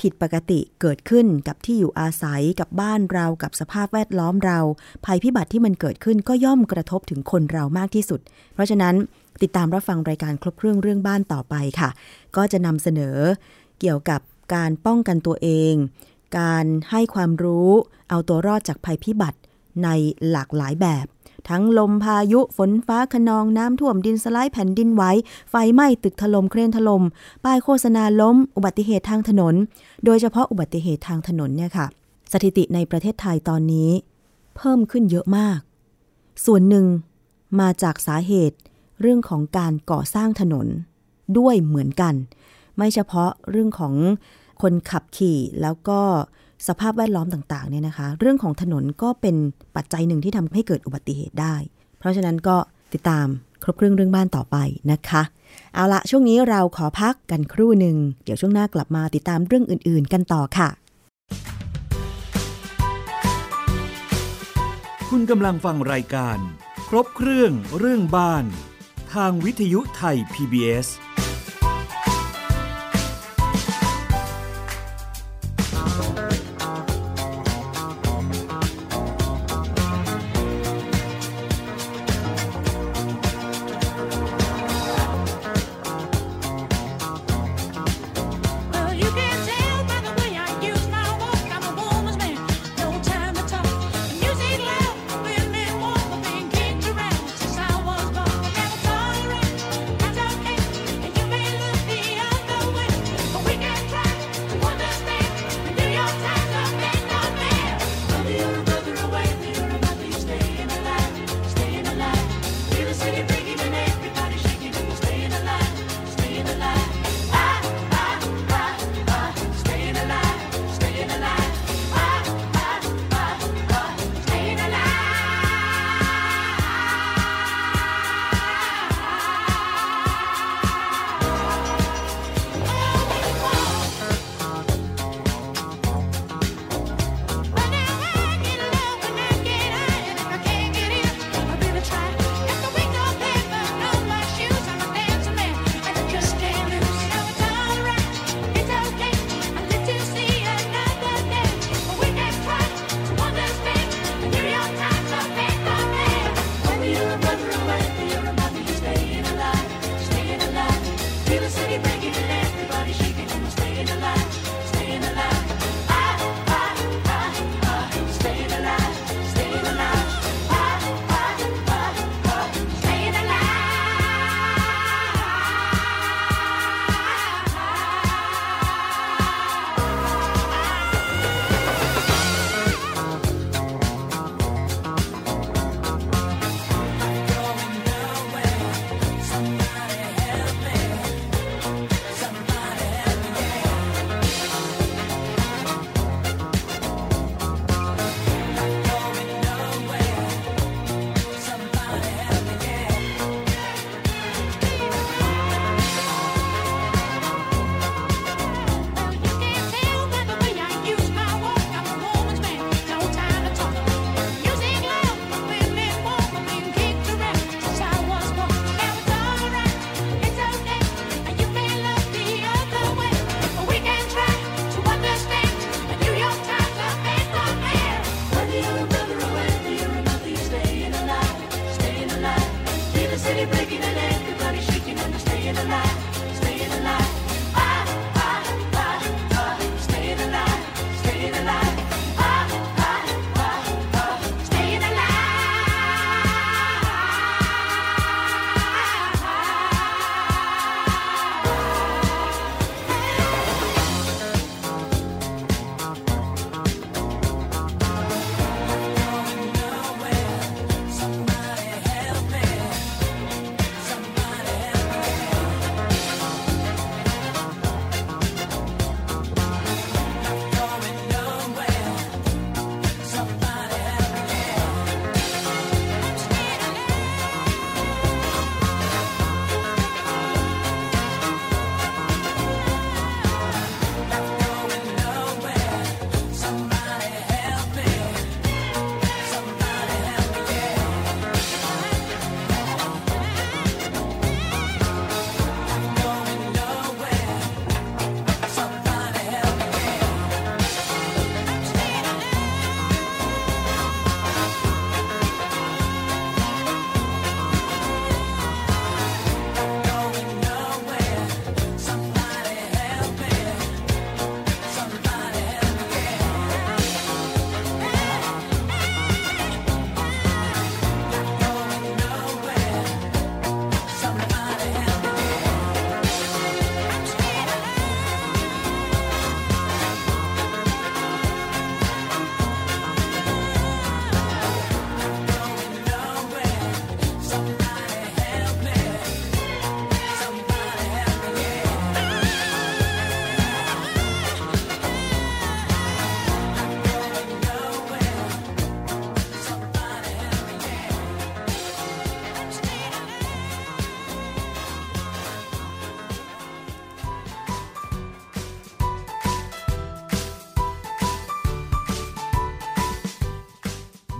ผิดปกติเกิดขึ้นกับที่อยู่อาศัยกับบ้านเรากับสภาพแวดล้อมเรา ภัยพิบัติที่มันเกิดขึ้นก็ย่อมกระทบถึงคนเรามากที่สุด เพราะฉะนั้นติดตามรับฟังรายการครบเครื่องเรื่องบ้านต่อไปค่ะ ก็จะนำเสนอเกี่ยวกับการป้องกันตัวเอง การให้ความรู้ เอาตัวรอดจากภัยพิบัติ ในหลากหลายแบบ ทั้งลมพายุฝนฟ้าขนองน้ำท่วมดินสไลด์แผ่นดินไหวไฟไหม้ตึกถล่มเครนถล่มป้ายโฆษณาล้ม อุบัติเหตุทางถนน โดยเฉพาะอุบัติเหตุทางถนนเนี่ยค่ะ สถิติในประเทศไทยตอนนี้ เพิ่มขึ้นเยอะมาก ส่วนหนึ่งมาจากสาเหตุเรื่องของการก่อสร้างถนนด้วยเหมือนกัน ไม่เฉพาะเรื่องของคนขับขี่แล้วก็ สภาพแวดล้อมต่างๆเนี่ยนะคะ เรื่องของถนนก็เป็นปัจจัยหนึ่งที่ทำให้เกิดอุบัติเหตุได้ เพราะฉะนั้นก็ติดตามครบเครื่องเรื่องบ้านต่อไปนะคะ เอาละช่วงนี้เราขอพักกันครู่หนึ่ง เดี๋ยวช่วงหน้ากลับมาติดตามเรื่องอื่น ๆ กันต่อค่ะ คุณกำลังฟังรายการ ครบเครื่องเรื่องบ้าน ทางวิทยุไทย PBS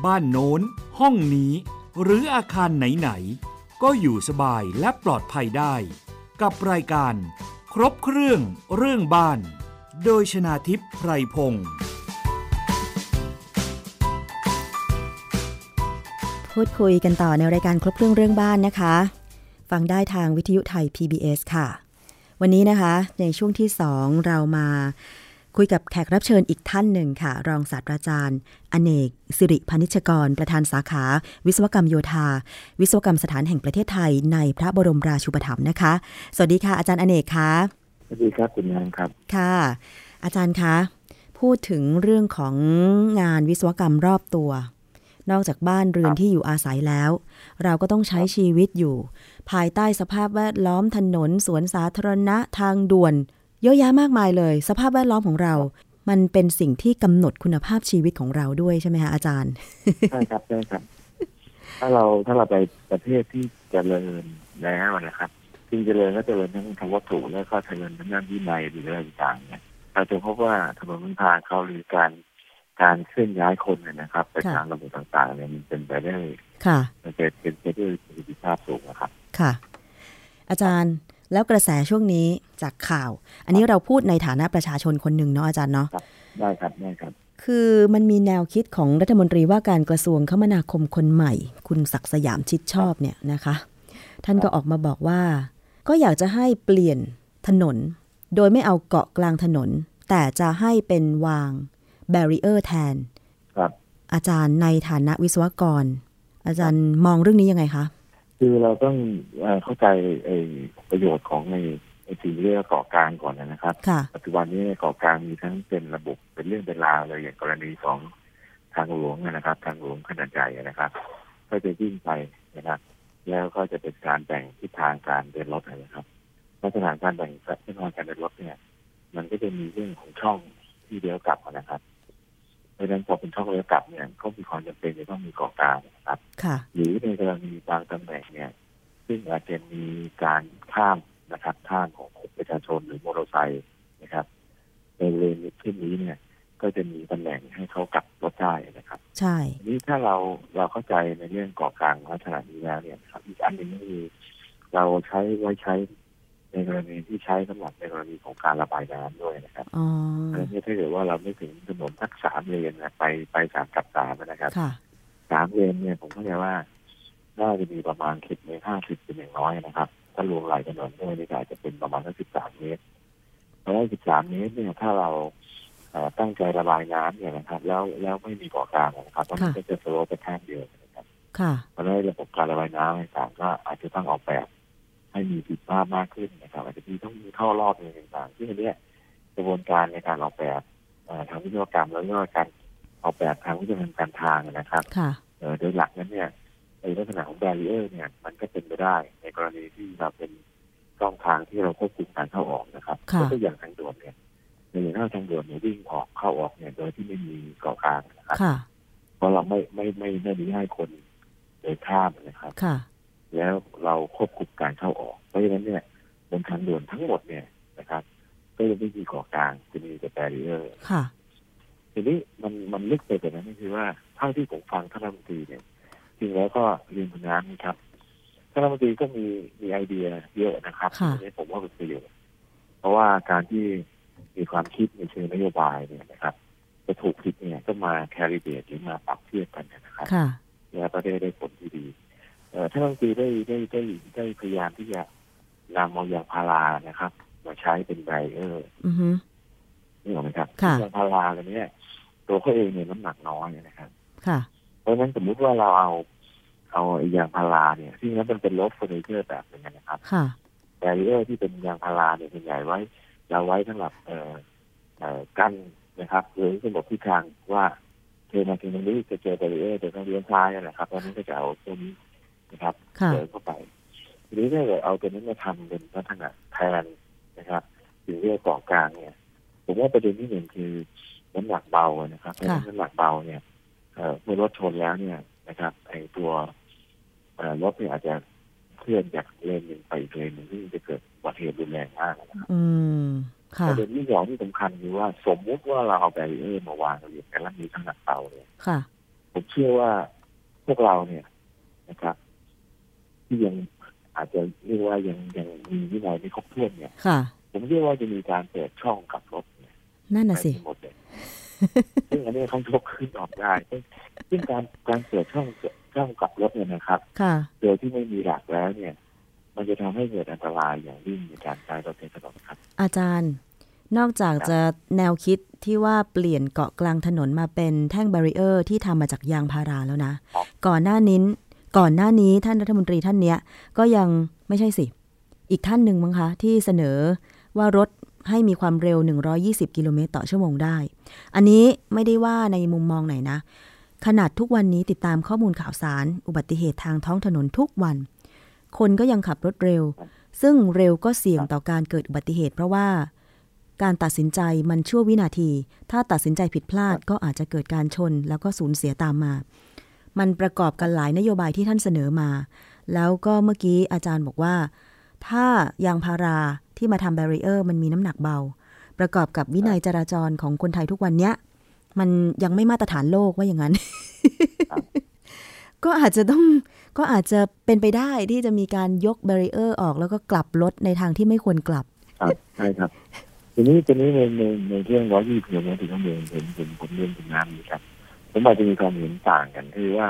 บ้านโน้น ห้องนี้ หรืออาคารไหนๆ ก็อยู่สบายและปลอดภัยได้ กับรายการ ครบเครื่องเรื่องบ้าน โดยชนาทิพย์ไพรพงศ์พูดคุยกันต่อในรายการครบเครื่องเรื่องบ้านนะคะ ฟังได้ทางวิทยุไทย PBS ค่ะ วันนี้นะคะ ในช่วงที่ 2 เรามา คุยกับแขกรับเชิญอีกท่านหนึ่งค่ะ รองศาสตราจารย์ อเนก สิริพนิชกร ประธานสาขา วิศวกรรมโยธา วิศวกรรมสถานแห่งประเทศไทย ในพระบรมราชูปถัมภ์นะคะ สวัสดีค่ะอาจารย์อเนกคะสวัสดีครับคุณยางครับ ค่ะ อาจารย์คะพูดถึงเรื่องของงานวิศวกรรมรอบตัว นอกจากบ้านเรือนที่อยู่อาศัยแล้ว เราก็ต้องใช้ชีวิตอยู่ ภายใต้สภาพแวดล้อมถนน สวนสาธารณะทางด่วน เยอะแยะมากมายเลย สภาพแวดล้อมของเรา มันเป็นสิ่งที่กำหนดคุณภาพชีวิตของเราด้วยใช่ไหมคะอาจารย์ใช่ครับใช่ครับ ถ้าเราถ้าเราไปประเทศที่เจริญแล้วนะครับที่เจริญก็เจริญทั้งทางวัตถุและก็เจริญทั้งด้านวินัยหรืออะไรต่างๆเนี่ยเราจะพบว่าถนนทางเขาหรือการการเคลื่อนย้ายคนเนี่ยนะครับไปทางระบบต่างๆเนี่ยมันเป็นไปได้ค่ะมันเป็นเป็นไปด้วยประสิทธิภาพสูงนะครับ ค่ะ อาจารย์ แล้วกระแสช่วงนี้จากข่าว อันนี้เราพูดในฐานะประชาชนคนหนึ่งเนาะอาจารย์เนาะได้ครับได้ครับ คือมันมีแนวคิดของรัฐมนตรีว่าการกระทรวงคมนาคมคนใหม่ คุณศักสยามชิดชอบเนี่ยนะคะ ท่านก็ออกมาบอกว่า ก็อยากจะให้เปลี่ยนถนน โดยไม่เอาเกาะกลางถนน แต่จะให้เป็นวางแบรีเออร์แทน ครับ อาจารย์ในฐานะวิศวกร อาจารย์มองเรื่องนี้ยังไงคะ คือเราต้องเข้าใจประโยชน์ของในสิ่งเรียกเกาะกลางก่อนนะครับ ปัจจุบันนี้เกาะกลางมีทั้งเป็นระบบเป็นเรื่องเป็นราวเลยอย่างกรณีของทางหลวงนะครับ ทางหลวงขนาดใหญ่นะครับ ก็จะยิ่งไปนะครับ แล้วก็จะเป็นการแบ่งทิศทางการเดินรถนะครับลักษณะการแบ่งทิศทางการเดินรถเนี่ย มันก็จะมีเรื่องของช่องที่เลี้ยวกลับนะครับ เพราะฉะนั้นพอเป็นช่องเลี้ยวกลับเนี่ยก็มีความจำเป็นจะต้องมีเกาะกลางนะครับหรือในกรณีบางตำแหน่งเนี่ย ซึ่งอาจจะมีการข้ามนะครับข้ามของประชาชนหรือมอเตอร์ไซค์นะครับ ในเลนเช่นนี้เนี่ย ก็จะมีตำแหน่งให้เขากลับรถได้นะครับ ใช่นี้ถ้าเราเราเข้าใจในเรื่องเกาะกลางลักษณะนี้แล้วเนี่ยครับอีกอันหนึ่งก็คือเราใช้ไว้ใช้ ในกรณีที่ใช้สำหรับในกรณีของการระบายน้ำด้วยนะครับอันนี้ถ้าเกิดว่าเราไม่ถึงถนนทักสามเลนนะไปไปสามกับสามนะครับสามเลนเนี่ยผมเข้าใจว่าน่าจะมีประมาณสิบเมตรห้าสิบเป็นอย่างน้อยนะครับ ถ้ารวมหลายถนนด้วยนี่อาจจะเป็นประมาณสักสิบสามเมตรเพราะว่าสิบสามเมตรเนี่ยถ้าเราตั้งใจระบายน้ำเนี่ยนะครับ แล้วแล้วไม่มีเกาะกลางนะครับต้องจะสโลปไปแค่เดียวนะครับเพราะฉะนั้นระบบการระบายน้ำต่างก็อาจจะต้องออกแบบ ให้มีประสิทธิภาพมากขึ้นนะครับอาจจะมีต้องมีท่อรอบต่างๆซึ่งอันนี้กระบวนการในการออกแบบทางวิศวกรรมแล้วก็การออกแบบทางวิศวกรรมการทางนะครับโดยหลักนั้นเนี่ยในลักษณะของแบรีเออร์เนี่ยมันก็เป็นไปได้ ในกรณีที่เราเป็นช่องทางที่เราควบคุมการเข้าออกนะครับก็ตัวอย่างทางด่วนเนี่ยในอย่างทางด่วนเนี่ยวิ่งออกเข้าออกเนี่ยโดยที่ไม่มีเกาะกลางนะครับเพราะเราไม่ไม่ไม่ไม่ได้ให้คนเดินข้ามนะครับแล้ว เราควบคุมการเข้าออก เพราะฉะนั้นเนี่ยบนทางด่วนทั้งหมดเนี่ยนะครับ ก็จะไม่มีเกาะกลางจะมีแต่แบรีเออร์ค่ะ ทีนี้มันมันลึกไปกว่านั้นคือว่าเท่าที่ผมฟังท่านรัฐมนตรีเนี่ยจริงแล้วก็เรียนคุณน้ำนี่ครับท่านรัฐมนตรีก็มีมีไอเดียเยอะนะครับอันนี้ผมว่าเป็นประโยชน์เพราะว่าการที่มีความคิดในเชิงนโยบายเนี่ยนะครับจะถูกผิดเนี่ยก็มาแคริเบตหรือมาปรับเทียบกันนะครับแล้วก็ได้ได้ผลที่ดี ท่านรัฐมนตรีได้ได้ได้ได้พยายามที่จะนำเอายางพารานะครับ มาใช้เป็นไบเออร์นี่หรอไหมครับยางพาราตัวนี้ตัวเขาเองเนี่ยน้ำหนักน้อยนะครับเพราะฉะนั้นสมมุติว่าเราเอาเอายางพาราเนี่ยที่นั้นมันเป็นรถเฟอร์นิเจอร์แบบนึงนะครับแบรเออร์ที่เป็นยางพาราเนี่ยเป็นใหญ่ไว้ เราไว้สำหรับเอ่อเอ่อกันนะครับหรือสมบทิศทางว่าเทมาถึงตรงนี้จะเจอแบรเออร์จะต้องเลี้ยวซ้ายนะครับเพราะนั้นก็จะเอาตัวนี้ นะครับเดินเข้าไปทีนี้ถ้าเกิดเอาตัวนี้มาทำเป็นลักษณะแทนนะครับหรือเรียกเกาะกลางเนี่ย ผมว่าประเด็นที่หนึ่งคือน้ำหนักเบานะครับเพราะน้ำหนักเบาเนี่ยเมื่อรถชนแล้วเนี่ยนะครับไอ้ตัวรถเนี่ยอาจจะเคลื่อนจากเลนหนึ่งไปอีกเลนหนึ่งที่จะเกิดอุบัติเหตุรุนแรงมากนะครับประเด็นที่สองที่สำคัญคือว่าสมมุติว่าเราเอาแบรีเออร์มาวางอยู่แต่ละมีน้ำหนักเบาเนี่ยค่ะผผมเชื่อว่าพวกเราเนี่ยนะครับ ที่ยังอาจจะเรียกว่ายังยังมีวินัยไม่ครบถ้วนเนี่ยค่ะ ผมเชื่อว่าจะมีการเปิดช่องกับรถเนี่ยนั่นน่ะสิไปหมดเลยซึ่งอันนี้เขายกขึ้นออกได้ซึ่งซึ่งการการเปิดช่องช่องกับรถเนี่ยนะครับค่ะโดยที่ไม่มีหลักแล้วเนี่ย มันจะทำให้เกิดอันตรายอย่างยิ่งในการใช้รถในถนนครับ อาจารย์ นอกจากจะแนวคิดที่ว่าเปลี่ยนเกาะกลางถนนมาเป็นแท่ง barrier ที่ทำมาจากยางพาราแล้วนะครับก่อนหน้านี้ ก่อนหน้านี้ท่านรัฐมนตรีท่านเนี้ยก็ยังไม่ใช่สิ อีกท่านหนึ่งมั้งคะที่เสนอว่ารถให้มีความเร็ว 120 กิโลเมตรต่อชั่วโมงได้ อันนี้ไม่ได้ว่าในมุมมองไหนนะ ขนาดทุกวันนี้ติดตามข้อมูลข่าวสาร อุบัติเหตุทางท้องถนนทุกวัน คนก็ยังขับรถเร็ว ซึ่งเร็วก็เสี่ยงต่อการเกิดอุบัติเหตุ เพราะว่าการตัดสินใจมันชั่ววินาที ถ้าตัดสินใจผิดพลาดก็อาจจะเกิดการชนแล้วก็สูญเสียตามมา มันประกอบกันหลายนโยบายที่ท่านเสนอมา แล้วก็เมื่อกี้อาจารย์บอกว่า ถ้ายางพาราที่มาทำแบรีเออร์มันมีน้ำหนักเบา ประกอบกับวินัยจราจรของคนไทยทุกวันเนี้ย มันยังไม่มาตรฐานโลกว่าอย่างนั้น ก็อาจจะต้องก็อาจจะเป็นไปได้ที่จะมีการยกแบรีเออร์ออกแล้วก็กลับรถในทางที่ไม่ควรกลับครับใช่ครับทีนี้ทีนี้ในในในเรื่องร้อยยี่สิบเมตรถึงชั่วโมงผมผมผมเรียนถึงน้ำนี้ครับ ผมอาจจะมีความเห็นต่างกันคือว่า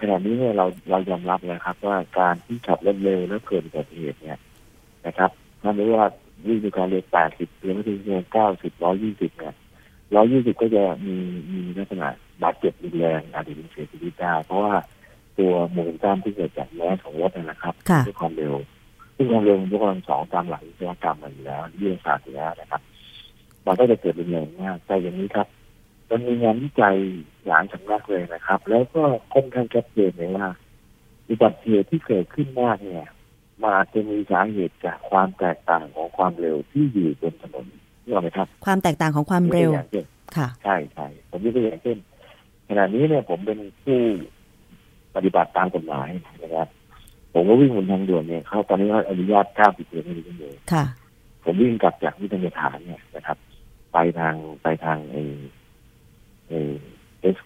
ขณะนี้เนี่ยเราเรายอมรับแล้วครับ ว่าการที่ขับรถเร็วแล้วเกิดอุบัติเหตุเนี่ยนะครับถ้าไม่ว่าวิ่งด้วยความเร็วแปดสิบกิโลเมตรต่อชั่วโมงเก้าสิบร้อยยี่สิบเนี่ยร้อยยี่สิบก็จะมีมีลักษณะบาดเจ็บรุนแรงอาจจะถึงเสียชีวิตได้เพราะว่าตัวโมเมนตัมที่เกิดจากแรงของรถนะนะครับค่ะด้วยความเร็วซึ่งความเร็วมันยกกำลังสองตามหลักวิศวกรรมมาอยู่แล้ววิทยาศาสตร์อยู่แล้วนะครับ มันก็จะเกิดรุนแรงมากแต่อย่างนี้ครับ มันมีงานวิจัยหลายสำนักเลยนะครับ แล้วก็ค่อนข้างชัดเจนเลยว่าอุบัติเหตุที่เกิดขึ้นมากเนี่ยมันอาจจะมีสาเหตุจากความแตกต่างของความเร็วที่อยู่บนถนนนี่ไหมครับ ความแตกต่างของความเร็วยกตัวอย่างเช่นค่ะ ใช่ใช่ผมยกตัวอย่างเช่นขณะนี้เนี่ยผมเป็นผู้ปฏิบัติตามกฎหมายนะครับ ผมก็วิ่งบนทางด่วนเนี่ยเขาตอนนี้เขาอนุญาต90กิโลเมตรต่อชั่วโมงค่ะ ผมวิ่งกลับจากวิทยาฐานเนี่ยนะครับ ไปทางไปทางเอ เอเอส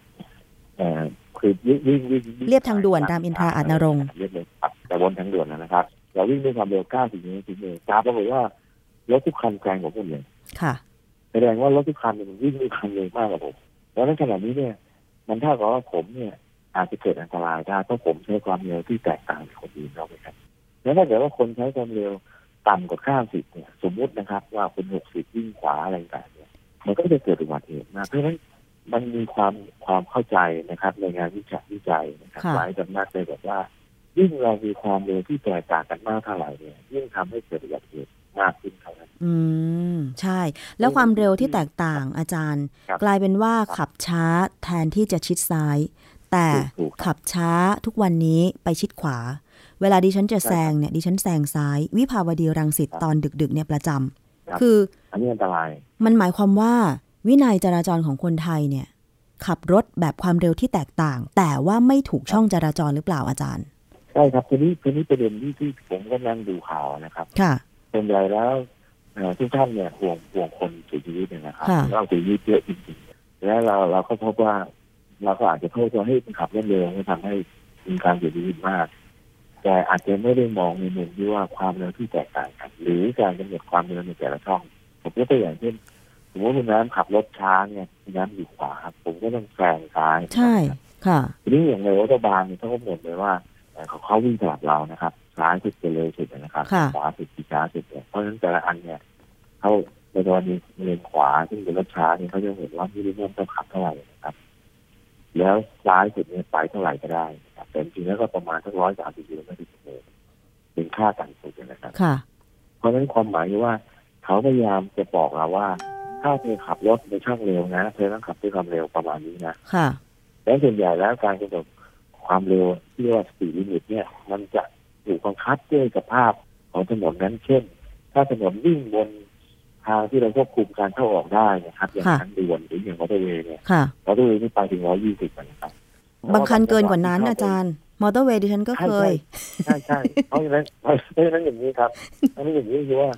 เอ่อคือวิ่งวิ่งวิ่งวิ่งเรียบทางด่วนรามอินทราอาจนรงค์เรียบเลยครับแต่บนทางด่วนนะครับ เราวิ่งด้วยความเร็ว90กิโลเมตรต่อชั่วโมงตามปรากฏว่ารถทุกคันแซงผมหมดเลยค่ะแสดงว่ารถทุกคันเนี่ยมันวิ่งด้วยความเร็วมากกว่าผมแล้วในขณะนี้เนี่ย มันเท่ากับว่าผมเนี่ย อาจจะเกิดอันตรายได้เพราะผมใช้ความเร็วที่แตกต่างจากคนอื่นเราไหมครับแล้วถ้าเกิดว่าคนใช้ความเร็วต่ำกว่า90เนี่ย สมมุตินะครับ ว่าคน60วิ่งขวาอะไรต่างๆเนี่ยมันก็จะเกิดอุบัติเหตุมากเพราะฉะนั้น มันมีความความเข้าใจนะครับ ในงานวิจัยวิจัยนะครับค่ะหลายสำนักเลยบอกว่า ยิ่งเรามีความเร็วที่แตกต่างกันมากเท่าไหร่เนี่ย ยิ่งทำให้เกิดอุบัติเหตุมากขึ้นเท่านั้นอืม ใช่ แล้วความเร็วที่แตกต่างอาจารย์ครับกลายเป็นว่าขับช้าแทนที่จะชิดซ้าย แต่ถูกๆครับขับช้าทุกวันนี้ไปชิดขวา เวลาดิฉันจะแซงเนี่ยดิฉันแซงซ้าย วิภาวดีรังสิตครับตอนดึกๆเนี่ยประจครับำคืออันนี้อันตราย มันหมายความว่า วินัยจราจรของคนไทยเนี่ยขับรถแบบความเร็วที่แตกต่าง แต่ว่าไม่ถูกช่องจราจรหรือเปล่าอาจารย์ใช่ครับทีนี้ทีนี้ประเด็นที่ที่ผมก็นั่งดูข่าวนะครับ ค่ะส่วนใหญ่แล้วเอ่อทุกท่านเนี่ยห่วงห่วงคนเสียชีวิตเนี่ยนะครับค่ะเราเสียชีวิตเยอะจริงๆแล้วเราเราก็พบว่าเราก็อาจจะโทษว่าให้ขับรถเร็วไม่ทำให้มีการเสียชีวิตมาก แต่อาจจะไม่ได้มองในมุมที่ว่าความเร็วที่แตกต่างกัน หรือการกำหนดความเร็วในแต่ละช่องผมยกตัวอย่างเช่น สมมติว่าคุณน้ำขับรถช้าเนี่ยคุณน้ำอยู่ขวาครับผมก็ต้องแซงซ้ายใช่ ค่ะทีนี้อย่างในรถบาลเนี่ยเขาก็กำหนดเลยว่าเอ่อเขาเขาวิ่งสลับเรานะครับซ้ายสุดจะเร็วสุดนะครับค่ะขวาสุดที่ช้าสุดเนี่ยเพราะฉะนั้นแต่ละอันเนี่ยเขาในกรณีเลนขวาซึ่งเป็นรถช้าเนี่ยเขาจะเห็นว่ามิลลิเมตรต้องขับเท่าไหร่นะครับ แล้วซ้ายสุดเนี่ยไปเท่าไหร่ก็ได้นะครับแต่จริงๆแล้วก็ประมาณสักร้อยสามสิบกิโลเมตรต่อชั่วโมงเป็นค่าต่ำสุดนะครับค่ะเพราะฉะนั้นความหมายคือว่าเขาพยายามจะบอกเราว่า ถ้าเธอขับรถในช่องเร็วนะเธอต้องขับด้วยความเร็วประมาณนี้นะค่ะ แล้วส่วนใหญ่แล้วการกำหนดความเร็วที่เรียกว่า speed limit เนี่ย มันจะถูกบังคับด้วยสภาพของถนนนั้นเช่น ถ้าถนนวิ่งบนทางที่เราควบคุมการเข้าออกได้นะครับ อย่างค่ะทางด่วนหรืออย่างมอเตอร์เวย์เนี่ยค่ะมอเตอร์เวย์นี่ไปถึงร้อยยี่สิบนะครับบางคันเกินกว่านั้นอาจารย์มอเตอร์เวย์ดิฉันก็เคย ใช่ใช่เพราะฉะนั้นเพราะฉะนั้นอย่างนี้ครับเพราะฉะนั้นอย่างนี้คือว่า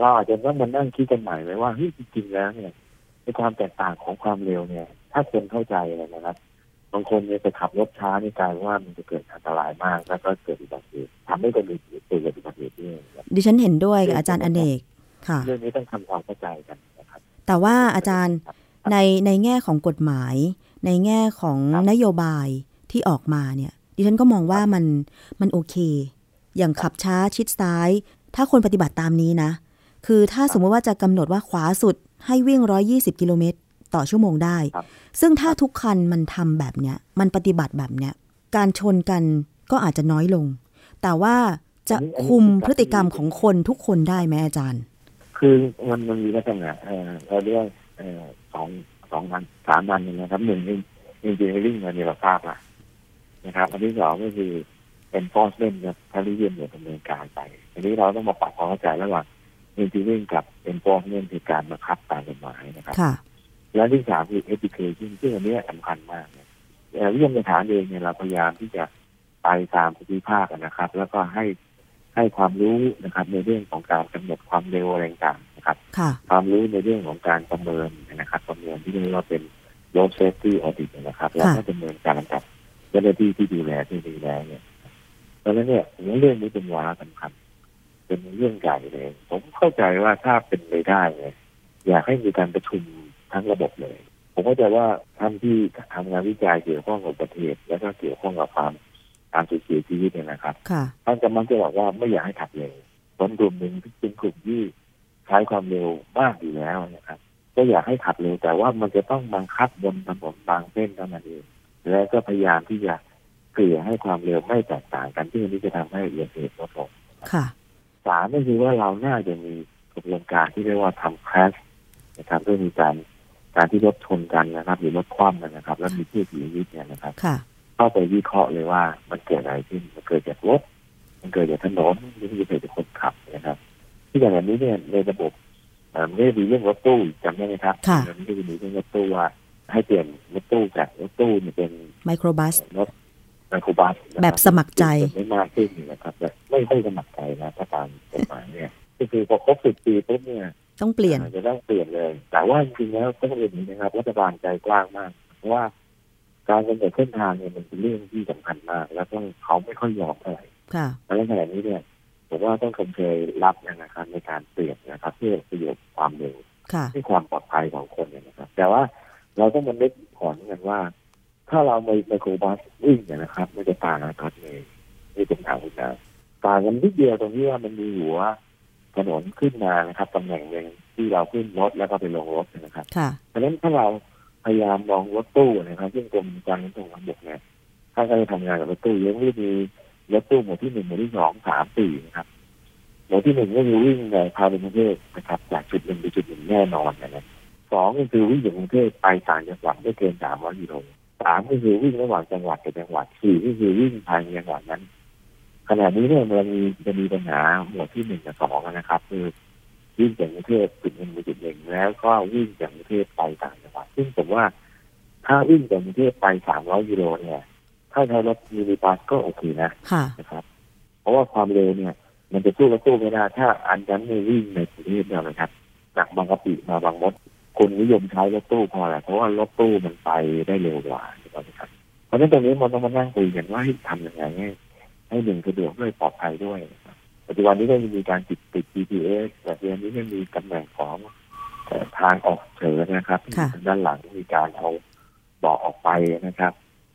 เราอาจจะต้องมานั่งคิดกันใหม่เลยว่าเฮ้ยจริงๆแล้วเนี่ยในความแตกต่างของความเร็วเนี่ย ถ้าคนเข้าใจเลยนะครับบางคนเนี่ยจะขับรถช้านี่กลายว่ามันจะเกิดอันตรายมากแล้วก็เกิดอุบัติเหตุทำให้คนอื่นเกิดอุบัติเหตุด้วยดิฉันเห็นด้วยกับอาจารย์อเนกค่ะเรื่องนี้ต้องทำความเข้าใจกันนะครับ แต่ว่าอาจารย์ในในแง่ของกฎหมาย ในแง่ของนโยบายที่ออกมาเนี่ย ดิฉันก็มองว่ามันมันโอเค อย่างขับช้าชิดซ้าย ถ้าคนปฏิบัติตามนี้นะ คือถ้าสมมติว่าจะกำหนดว่าขวาสุดให้วิ่ง 120 กิโลเมตรต่อชั่วโมงได้ ซึ่งถ้าทุกคันมันทำแบบเนี้ย มันปฏิบัติแบบเนี้ย การชนกันก็อาจจะน้อยลง แต่ว่าจะคุมพฤติกรรมของคนทุกคนได้ไหมอาจารย์ คือมันมันมีลักษณะเราเรียกสองสองวันสามวันนะครับหนึ่งอินจิเนียริ่งมีเราทราบละนะครับอันที่สองก็คือเป็นฟอสเล่นกับทาริเยียนเนี่ยดำเนินการไป อันนี้เราต้องมาปรับความเข้าใจระหว่าง อินจิเนียริ่งกับเป็นฟอสเล่นคือการบังคับตามกฎหมายนะครับและที่สามคือ education ซึ่งอันนี้สำคัญมากเนี่ยเรื่องในฐานเองเนี่ยเราพยายามที่จะไปตามภูมิภาคนะครับ แล้วก็ให้ให้ความรู้นะครับ ในเรื่องของการกำหนดความเร็วอะไรต่างๆนะครับ ความรู้ในเรื่องของการประเมินนะครับ ประเมินที่เรียกว่าเป็น road safety audit นะครับ แล้วก็ดำเนินการกับเจ้าหน้าที่ที่ดูแลที่ดูแลเนี่ยเพราะฉะนั้นเนี่ยเรื่องนี้เป็นวาระสำคัญ เป็นเรื่องใหญ่เลย ผมเข้าใจว่าถ้าเป็นไปได้เนี่ยอยากให้มีการประชุมทั้งระบบเลย ผมก็จะว่าท่านที่ทำงานวิจัยเกี่ยวข้องกับประเทศ และก็เกี่ยวข้องกับความการสูญเสียชีวิตเนี่ยนะครับท่านจะมันจะบอกว่าไม่อยากให้ขับเร็วคนกลุ่มหนึ่งที่เป็นกลุ่มที่ใช้ความเร็วมากอยู่แล้วนะครับก็อยากให้ขับเร็วแต่ว่ามันจะต้องบังคับบนถนนบางเส้นเท่านั้นเองและก็พยายามที่จะเกลี่ยให้ความเร็วไม่แตกต่างกันที่นี้จะทำให้อุบัติเหตุลดลง สามก็คือว่าเราน่าจะมีกระบวนการที่เรียกว่าทำแคสนะครับเพื่อมีการการที่รถชนกันนะครับ หรือรถคว่ำกันนะครับ แล้วมีผู้เสียชีวิตเนี่ยนะครับเข้าไปวิเคราะห์เลยว่ามันเกิดอะไรขึ้นมันเกิดจากรถมันเกิดจากถนนหรือมันเกิดจากคนขับนะครับ ที่อย่างนี้เนี่ยในระบบไม่ได้มีเรื่องรถตู้จำได้ไหมครับไม่ได้มีเรื่องรถตู้ว่าให้เปลี่ยนรถตู้จากรถตู้เนี่ยเป็นไมโครบัสรถ ไมโครบัสแบบสมัครใจไม่มากขึ้นนะครับแต่ไม่ไม่สมัครใจนะถ้าตามกฎหมายเนี่ยก็คือพอครบสิบปีปุ๊บเนี่ยต้องเปลี่ยนจะต้องเปลี่ยนเลย แต่ว่าจริงๆแล้วต้องเรียนนี้นะครับรัฐบาลใจกว้างมาก เพราะว่าการกำหนดเส้นทางเนี่ยมันเป็นเรื่องที่สำคัญมาก แล้วต้องเขาไม่ค่อยยอมเท่าไหร่และขณะนี้เนี่ยผมว่าต้องคงเคยรับนะครับในการเปลี่ยนนะครับ เพื่อประโยชน์ความเร็วที่ความปลอดภัยของคนเนี่ยนะครับ แต่ว่าเราต้องมันนึกก่อนกันว่า ถ้าเราไมไมโครบัสวิ่งเนี่ยนะครับมันจะต่างกันเลยนี่เป็นทางคุณนะต่างกันนิดเดียวตรงที่ว่ามันมีหัวถนนขึ้นมานะครับตำแหน่งหนึ่งที่เราขึ้นรถแล้วก็ไปลงรถนะครับเพราะฉะนั้นถ้าเราพยายามมองรถตู้นะครับซึ่งกรมการขนส่งทางบกเนี่ยถ้าเราทำงานกับรถตู้ยังไม่มีรถตู้หมวดที่หนึ่งหมวดที่สองสามสี่นะครับหมวดที่หนึ่งก็คือวิ่งในภายในกรุงเทพนะครับจากจุดหนึ่งไปจุดหนึ่งแน่นอนนะครับสองก็คือวิ่งจากกรุงเทพไปต่างจังหวัดไม่เกินสามร้อยกิโล สามก็คือวิ่งระหว่างจังหวัดกับจังหวัดสี่ก็คือวิ่งภายในจังหวัดนั้นขณะนี้เนี่ยมันมีจะมีปัญหาหมวดที่หนึ่งกับสองนะครับ คือวิ่งจากกรุงเทพจุดหนึ่งไปจุดหนึ่งแล้วก็วิ่งจากกรุงเทพไปต่างจังหวัดซึ่งผมว่า ถ้าวิ่งจากกรุงเทพไปสามร้อยกิโลเนี่ย ถ้าใช้รถมินิบัสก็โอเคนะนะครับ เพราะว่าความเร็วเนี่ย มันจะสู้รถตู้ไม่ได้ถ้าอันนั้นไม่วิ่งในกรุงเทพเนี่ยนะครับจากบางกะปิมาบางมด คนนิยมใช้รถตู้พอแหละเพราะว่ารถตู้มันไปได้เร็วกว่านะครับเพราะฉะนั้นตรงนี้มันต้องมานั่งคุยกันว่าให้ทำยังไงให้ให้หนึ่งสะดวกด้วยปลอดภัยด้วยปัจจุบันนี้ก็มีการติดติด GPS แต่เดือนนี้ไม่มีตำแหน่งของทางออกเฉินะครับด้านหลังมีการเอาบอกออกไปนะครับ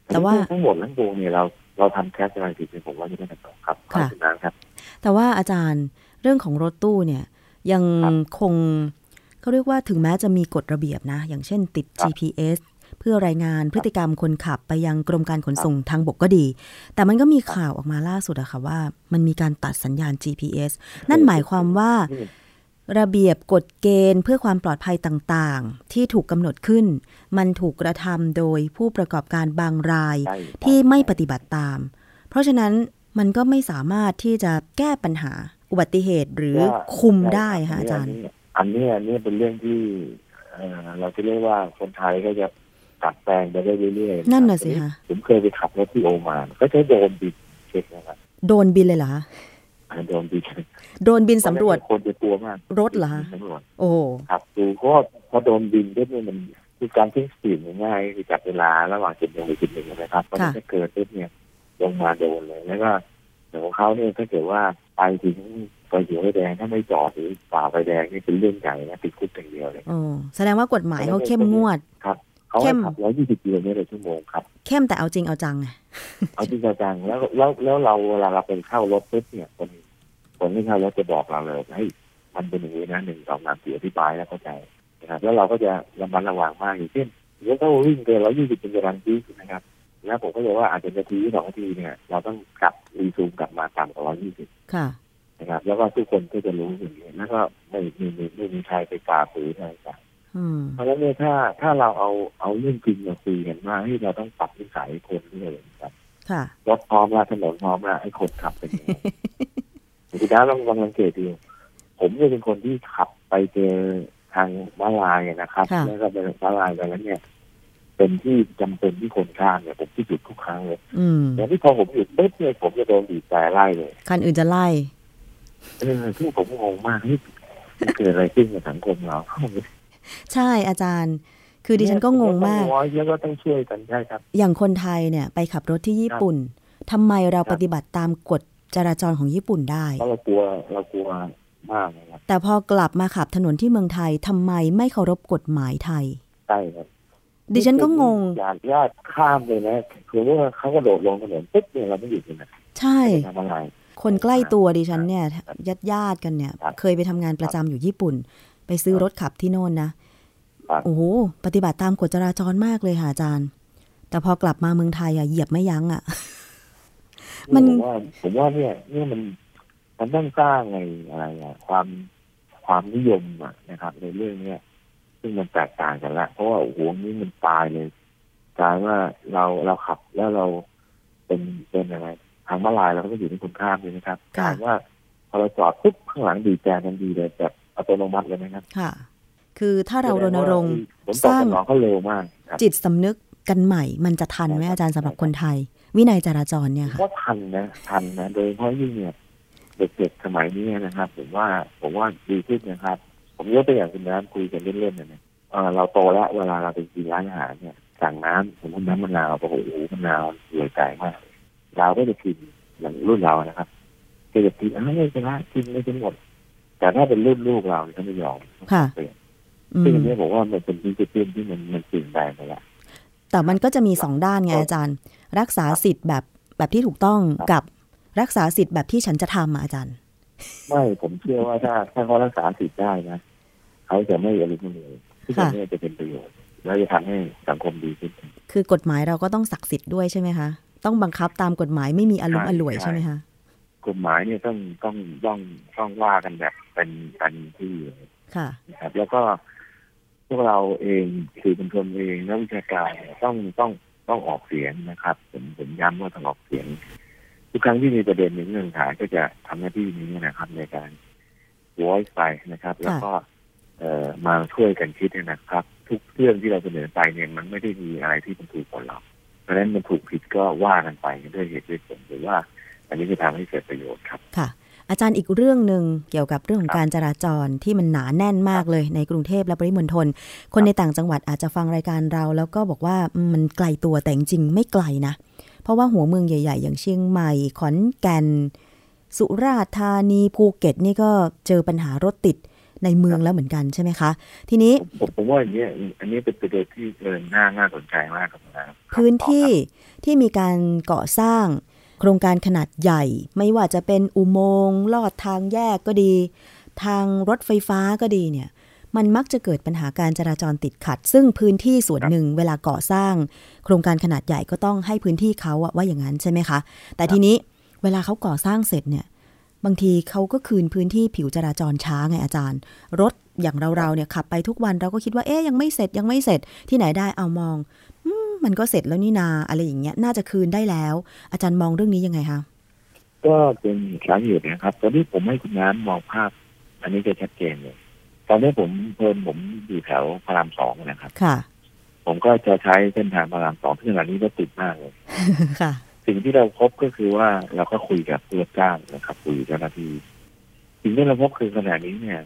แต่ว่าทั้งหมดทั้งปวงเนี่ยเราเราทำแคสอะไรผิดเป็นผมว่าจะไม่ถูกครับค่ะครับ แต่ว่าอาจารย์เรื่องของรถตู้เนี่ย ยังคง เขาเรียกว่าถึงแม้จะมีกฎระเบียบนะ อย่างเช่นติด GPS เพื่อรายงานพฤติกรรมคนขับไปยังกรมการขนส่งทางบกก็ดี แต่มันก็มีข่าวออกมาล่าสุดอะค่ะว่า มันมีการตัดสัญญาณ GPS นั่นหมายความว่า ระเบียบกฎเกณฑ์เพื่อความปลอดภัยต่างๆ ที่ถูกกำหนดขึ้น มันถูกกระทำโดยผู้ประกอบการบางรายที่ไม่ปฏิบัติตาม เพราะฉะนั้นมันก็ไม่สามารถที่จะแก้ปัญหาอุบัติเหตุหรือคุมได้ค่ะอาจารย์ อันนี้อันนี้เป็นเรื่องที่เราจะเรียกว่าคนไทยก็จะตัดแปลงไปได้เรื่อยๆนั่นน่ะสิคะผมเคยไปขับรถที่โอมานก็ใช้โดนบินเช็คนะครับโดนบินเลยเหรอโดนบินโดนบินสำรวจคนจะกลัวมากรถเหรอโอ้ครับดูก็พอโดนบินก็เนี่ยมันคือการทิ้งสปีดง่ายคือจับเวลาระหว่างจุดหนึ่งไปจุดหนึ่งนะครับเพราะถ้าเกิดปุ๊บเนี่ยลงมาโดนเลยแล้วก็ของเขาเนี่ยถ้าเกิดว่าไปถึง ไฟเขียวไฟแดงถ้าไม่จอดหรือฝ่าไฟแดงนี่เป็นเรื่องใหญ่นะติดคุกอย่างเดียวเลยโอ้แสดงว่ากฎหมายเขาเข้มงวดครับเขาให้ขับร้อยยี่สิบกิโลเมตรต่อชั่วโมงครับเข้มแต่เอาจริงเอาจังไงเอาจริงเอาจังแล้วแล้วแล้วเราเวลาเราเป็นเข้ารถปุ๊บเนี่ยคนคนที่เข้ารถจะบอกเราเลยให้มันเป็นอย่างนี้นะหนึ่งสองสามสี่อธิบายแล้วเข้าใจนะครับแล้วเราก็จะระมัดระวังมากอย่างเช่นเดี๋ยวถ้าวิ่งเกินร้อยยี่สิบเป็นการดีนะครับแล้วผมก็เลยว่าอาจจะนาทีสองนาทีเนี่ย เราต้องกลับรีซูมกลับมาต่ำกว่าร้อยยี่สิบ นะครับ แล้วก็ทุกคนก็จะรู้อย่างนี้แล้วก็ไม่มีไม่มีใครไปฝ่าฝืนอะไรกันเพราะฉะนั้นเนี่ยถ้าถ้าเราเอาเอาเรื่องจริงมาคุยกันว่าให้เราต้องปรับนิสัยคนด้วยครับรถพร้อมแล้วถนนพร้อมแล้วไอ้คนขับเป็นยังไงคุณน้าลองลองสังเกตดูผมเนี่ยเป็นคนที่ขับไปเจอทางมาลายนะครับ แล้วก็เป็นมาลายไปแล้วเนี่ย เป็นที่จำเป็นที่คนข้ามเนี่ยผมที่หยุดทุกครั้งเลยแต่ที่พอผมหยุดปุ๊บเนี่ยผมจะโดนบีบแต่ไล่เลยคันอื่นจะไล่ เออที่ผมงงมากที่เกิดอะไรขึ้นกับสังคมเราใช่อาจารย์ คือดิฉันก็งงมากแล้วก็ต้องช่วยกันใช่ครับ อย่างคนไทยเนี่ย ไปขับรถที่ญี่ปุ่นทำไมเราปฏิบัติตามกฎจราจรของญี่ปุ่นได้เพราะเรากลัวเรากลัวมากครับแต่พอกลับมาขับถนนที่เมืองไทยทำไมไม่เคารพกฎหมายไทยใช่ครับดิฉันก็งงญาติญาติข้ามเลยนะคือว่าเขาก็โดดลงถนนปุ๊บเนี่ยเราไม่หยุดเลยนะใช่ทำอะไร คนใกล้ตัวดิฉันเนี่ยญาติญาติกันเนี่ย เคยไปทำงานประจำอยู่ญี่ปุ่น ไปซื้อรถขับที่โน่นนะโอ้โหปฏิบัติตามกฎจราจรมากเลยค่ะอาจารย์ แต่พอกลับมาเมืองไทยอะเหยียบไม่ยั้งอะมันผมว่าผมว่าเนี่ยเนี่ยมันมันต้องสร้างไงอะไรอะความความนิยมอะนะครับ ในเรื่องเนี้ยซึ่งมันแตกต่างกันละเพราะว่าโอ้โหนี้มันตายเลยกลายว่าเราเราขับแล้วเราเป็นเป็นอะไร ทางมาลายเราก็อยู่ในคุณข้ามเลยนะครับกลายว่าพอเราจอดปุ๊บข้างหลังดีแจกันดีเลยแบบอัตโนมัติเลยนะครับ ค่ะ คือถ้าเรารณรงค์สร้างเขาเร็วมากจิตสำนึกกันใหม่ มันจะทันไหมอาจารย์สำหรับคนไทย วินัยจราจรเนี่ยค่ะก็ทันนะทันนะ โดยเฉพาะยิ่งเนี่ยเด็กๆสมัยนี้นะครับ ผมว่าผมว่าดีขึ้นนะครับ ผมยกตัวอย่างคุณน้ำคุยกันเล่นๆเนี่ยเราโตแล้วเวลาเราไปกินร้านอาหารเนี่ยสั่งน้ำสมมติน้ำมะนาวโอ้โหมะนาวสวยใจมาก เราก็จะกินอย่างรุ่นเรานะครับก็จะกินอะไรก็ได้กินไม่จนหมด แต่ถ้าเป็นรุ่นลูกเราเขาไม่ยอมค่ะซึ่งนี้บอกว่ามันเป็นที่จะเปลี่ยนที่มันมันเปลี่ยนแปลงไปแล้วแต่มันก็จะมีสองด้านไงอาจารย์ รักษาสิทธิ์แบบแบบที่ถูกต้องกับรักษาสิทธิ์แบบที่ฉันจะทำอาจารย์ ไม่ผมเชื่อว่าถ้าถ้าเขารักษาสิทธิ์ได้นะเขาจะไม่อารมณ์เลยที่จะจะเป็นประโยชน์ แล้วจะทำให้สังคมดีขึ้น คือกฎหมายเราก็ต้องศักดิ์สิทธิ์ด้วยใช่ไหมคะ ต้องบังคับตามกฎหมายไม่มีอารมณ์อร่วยใช่ไหมคะกฎหมายเนี่ยต้องต้องต้องต้องว่ากันแบบเป็นกันที่ค่ะครับแล้วก็พวกเราเองคือเป็นคนเองนักวิชาการต้องต้องต้องออกเสียงนะครับผมผมย้ำว่าต้องออกเสียง ทุกครั้งที่มีประเด็นในเรื่องขายก็จะทำหน้าที่นี้นะครับ ในการ voice ไปนะครับ แล้วก็มาช่วยกันคิดนะครับ ทุกเรื่องที่เราเสนอไปเนี่ยมันไม่ได้มีอะไรที่มันถูกกว่าเรา เพราะฉะนั้นมันถูกผิดก็ว่ากันไปด้วยเหตุด้วยผลหรือว่า อันนี้จะทำให้เกิดประโยชน์ครับค่ะ อาจารย์อีกเรื่องหนึ่งเกี่ยวกับเรื่องของการจราจรที่มันหนาแน่นมากเลยในกรุงเทพและปริมณฑลคนในต่างจังหวัดอาจจะฟังรายการเรา แล้วก็บอกว่ามันไกลตัวแต่จริงไม่ไกลนะ เพราะว่าหัวเมืองใหญ่ ๆ อย่างเชียงใหม่ขอนแก่นสุราษฎร์ธานีภูเก็ตนี่ก็เจอปัญหารถติด ในเมืองแล้วเหมือนกันใช่ไหมคะ ทีนี้ผมผมว่าอย่างนี้อันนี้เป็นประเด็นที่เอินน่าน่าสนใจมากครับนะพื้นที่ที่มีการก่อสร้างโครงการขนาดใหญ่ ไม่ว่าจะเป็นอุโมงค์ลอดทางแยกก็ดี ทางรถไฟฟ้าก็ดีเนี่ย มันมักจะเกิดปัญหาการจราจรติดขัด ซึ่งพื้นที่ส่วนหนึ่งเวลาก่อสร้าง โครงการขนาดใหญ่ก็ต้องให้พื้นที่เขาว่าอย่างนั้นใช่ไหมคะ แต่ทีนี้เวลาเขาก่อสร้างเสร็จเนี่ย บางทีเขาก็คืนพื้นที่ผิวจราจรช้าไงอาจารย์ รถอย่างเราๆเนี่ยขับไปทุกวันเราก็คิดว่าเอ๊ยยังไม่เสร็จยังไม่เสร็จที่ไหนได้เอามองมันก็เสร็จแล้วนี่นาอะไรอย่างเงี้ยน่าจะคืนได้แล้ว อาจารย์มองเรื่องนี้ยังไงคะก็เป็นสาเหตุนะครับ ตอนนี้ผมให้คุณน้ำมองภาพ อันนี้จะชัดเจนเลยตอนนี้ผมเพิ่มผมอยู่แถวพระรามสองนะครับ ค่ะ ผมก็จะใช้เส้นทางพระรามสองที่ขณะนี้ก็ติดมากเลยค่ะ สิ่งที่เราพบก็คือว่าเราก็คุยกับผู้รับจ้างนะครับ คุยกับเจ้าหน้าที่สิ่งที่เราพบคือขณะนี้เนี่ย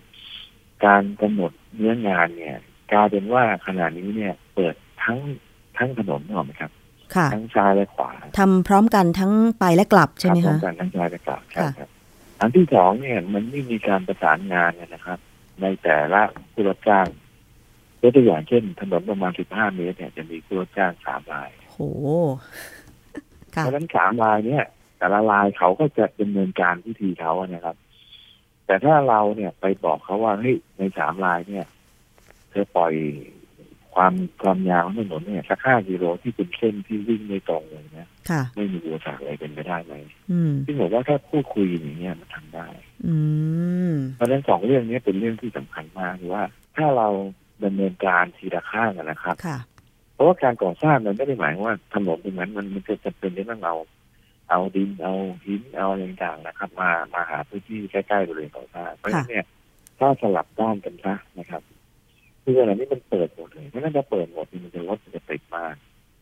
การกำหนดเนื้องานเนี่ยกลายเป็นว่าขณะนี้เนี่ย เปิดทั้งทั้งถนนหรอไหมครับค่ะทั้งซ้ายและขวาทำพร้อมกันทั้งไปและกลับใช่ไหมพร้อคะมกันทั้งซ้ายและขวาใช่ค่ะครับอันที่สองเนี่ยมันไม่มีการประสานงานเนี่ยนะครับ ในแต่ละผู้รับจ้างยกตัวอย่างเช่น ถนนประมาณ15เมตรเนี่ยจะมีผู้รับจ้างสามรายโห เพค่ะราะฉะนั้นสามรายเนี่ย แต่ละรายเขาก็จะดำเนินการพิธีเขาอะนะครับ แต่ถ้าเราเนี่ยไปบอกเขาว่าเฮ้ยในสามรายเนี่ยเธอปล่อยความความยาวของถนนเนี่ยสักห้ากิโลที่เป็นเส้นที่วิ่งไม่ตรงเลยนะค่ะไม่มีอุปสรรคอะไรเป็นไปได้ไหมอืมซึ่งผมว่าถ้าพูดคุยอย่างเงี้ยมันทำได้ อืมเพราะฉะนั้นสองเรื่องนี้เป็นเรื่องที่สำคัญมากคือว่า ถ้าเราดำเนินการทีละข้างอะนะครับค่ะ เพราะว่าการก่อสร้างมันไม่ได้หมายว่าถนนตรงนั้นมันมันจะจำเป็นที่ต้องเอา เอาดินเอาหินเอาอะไรต่างๆนะครับ มามาหาพื้นที่ใกล้ๆบริเวณก่อสร้างเพราะฉะนั้นเนี่ยถ้าสลับด้านกันซะนะครับคืออะไรนี้มันเปิดหมดเลยเพราะฉะนั้นถ้าเปิดหมดนี่มันจะรถมันจะติดมาก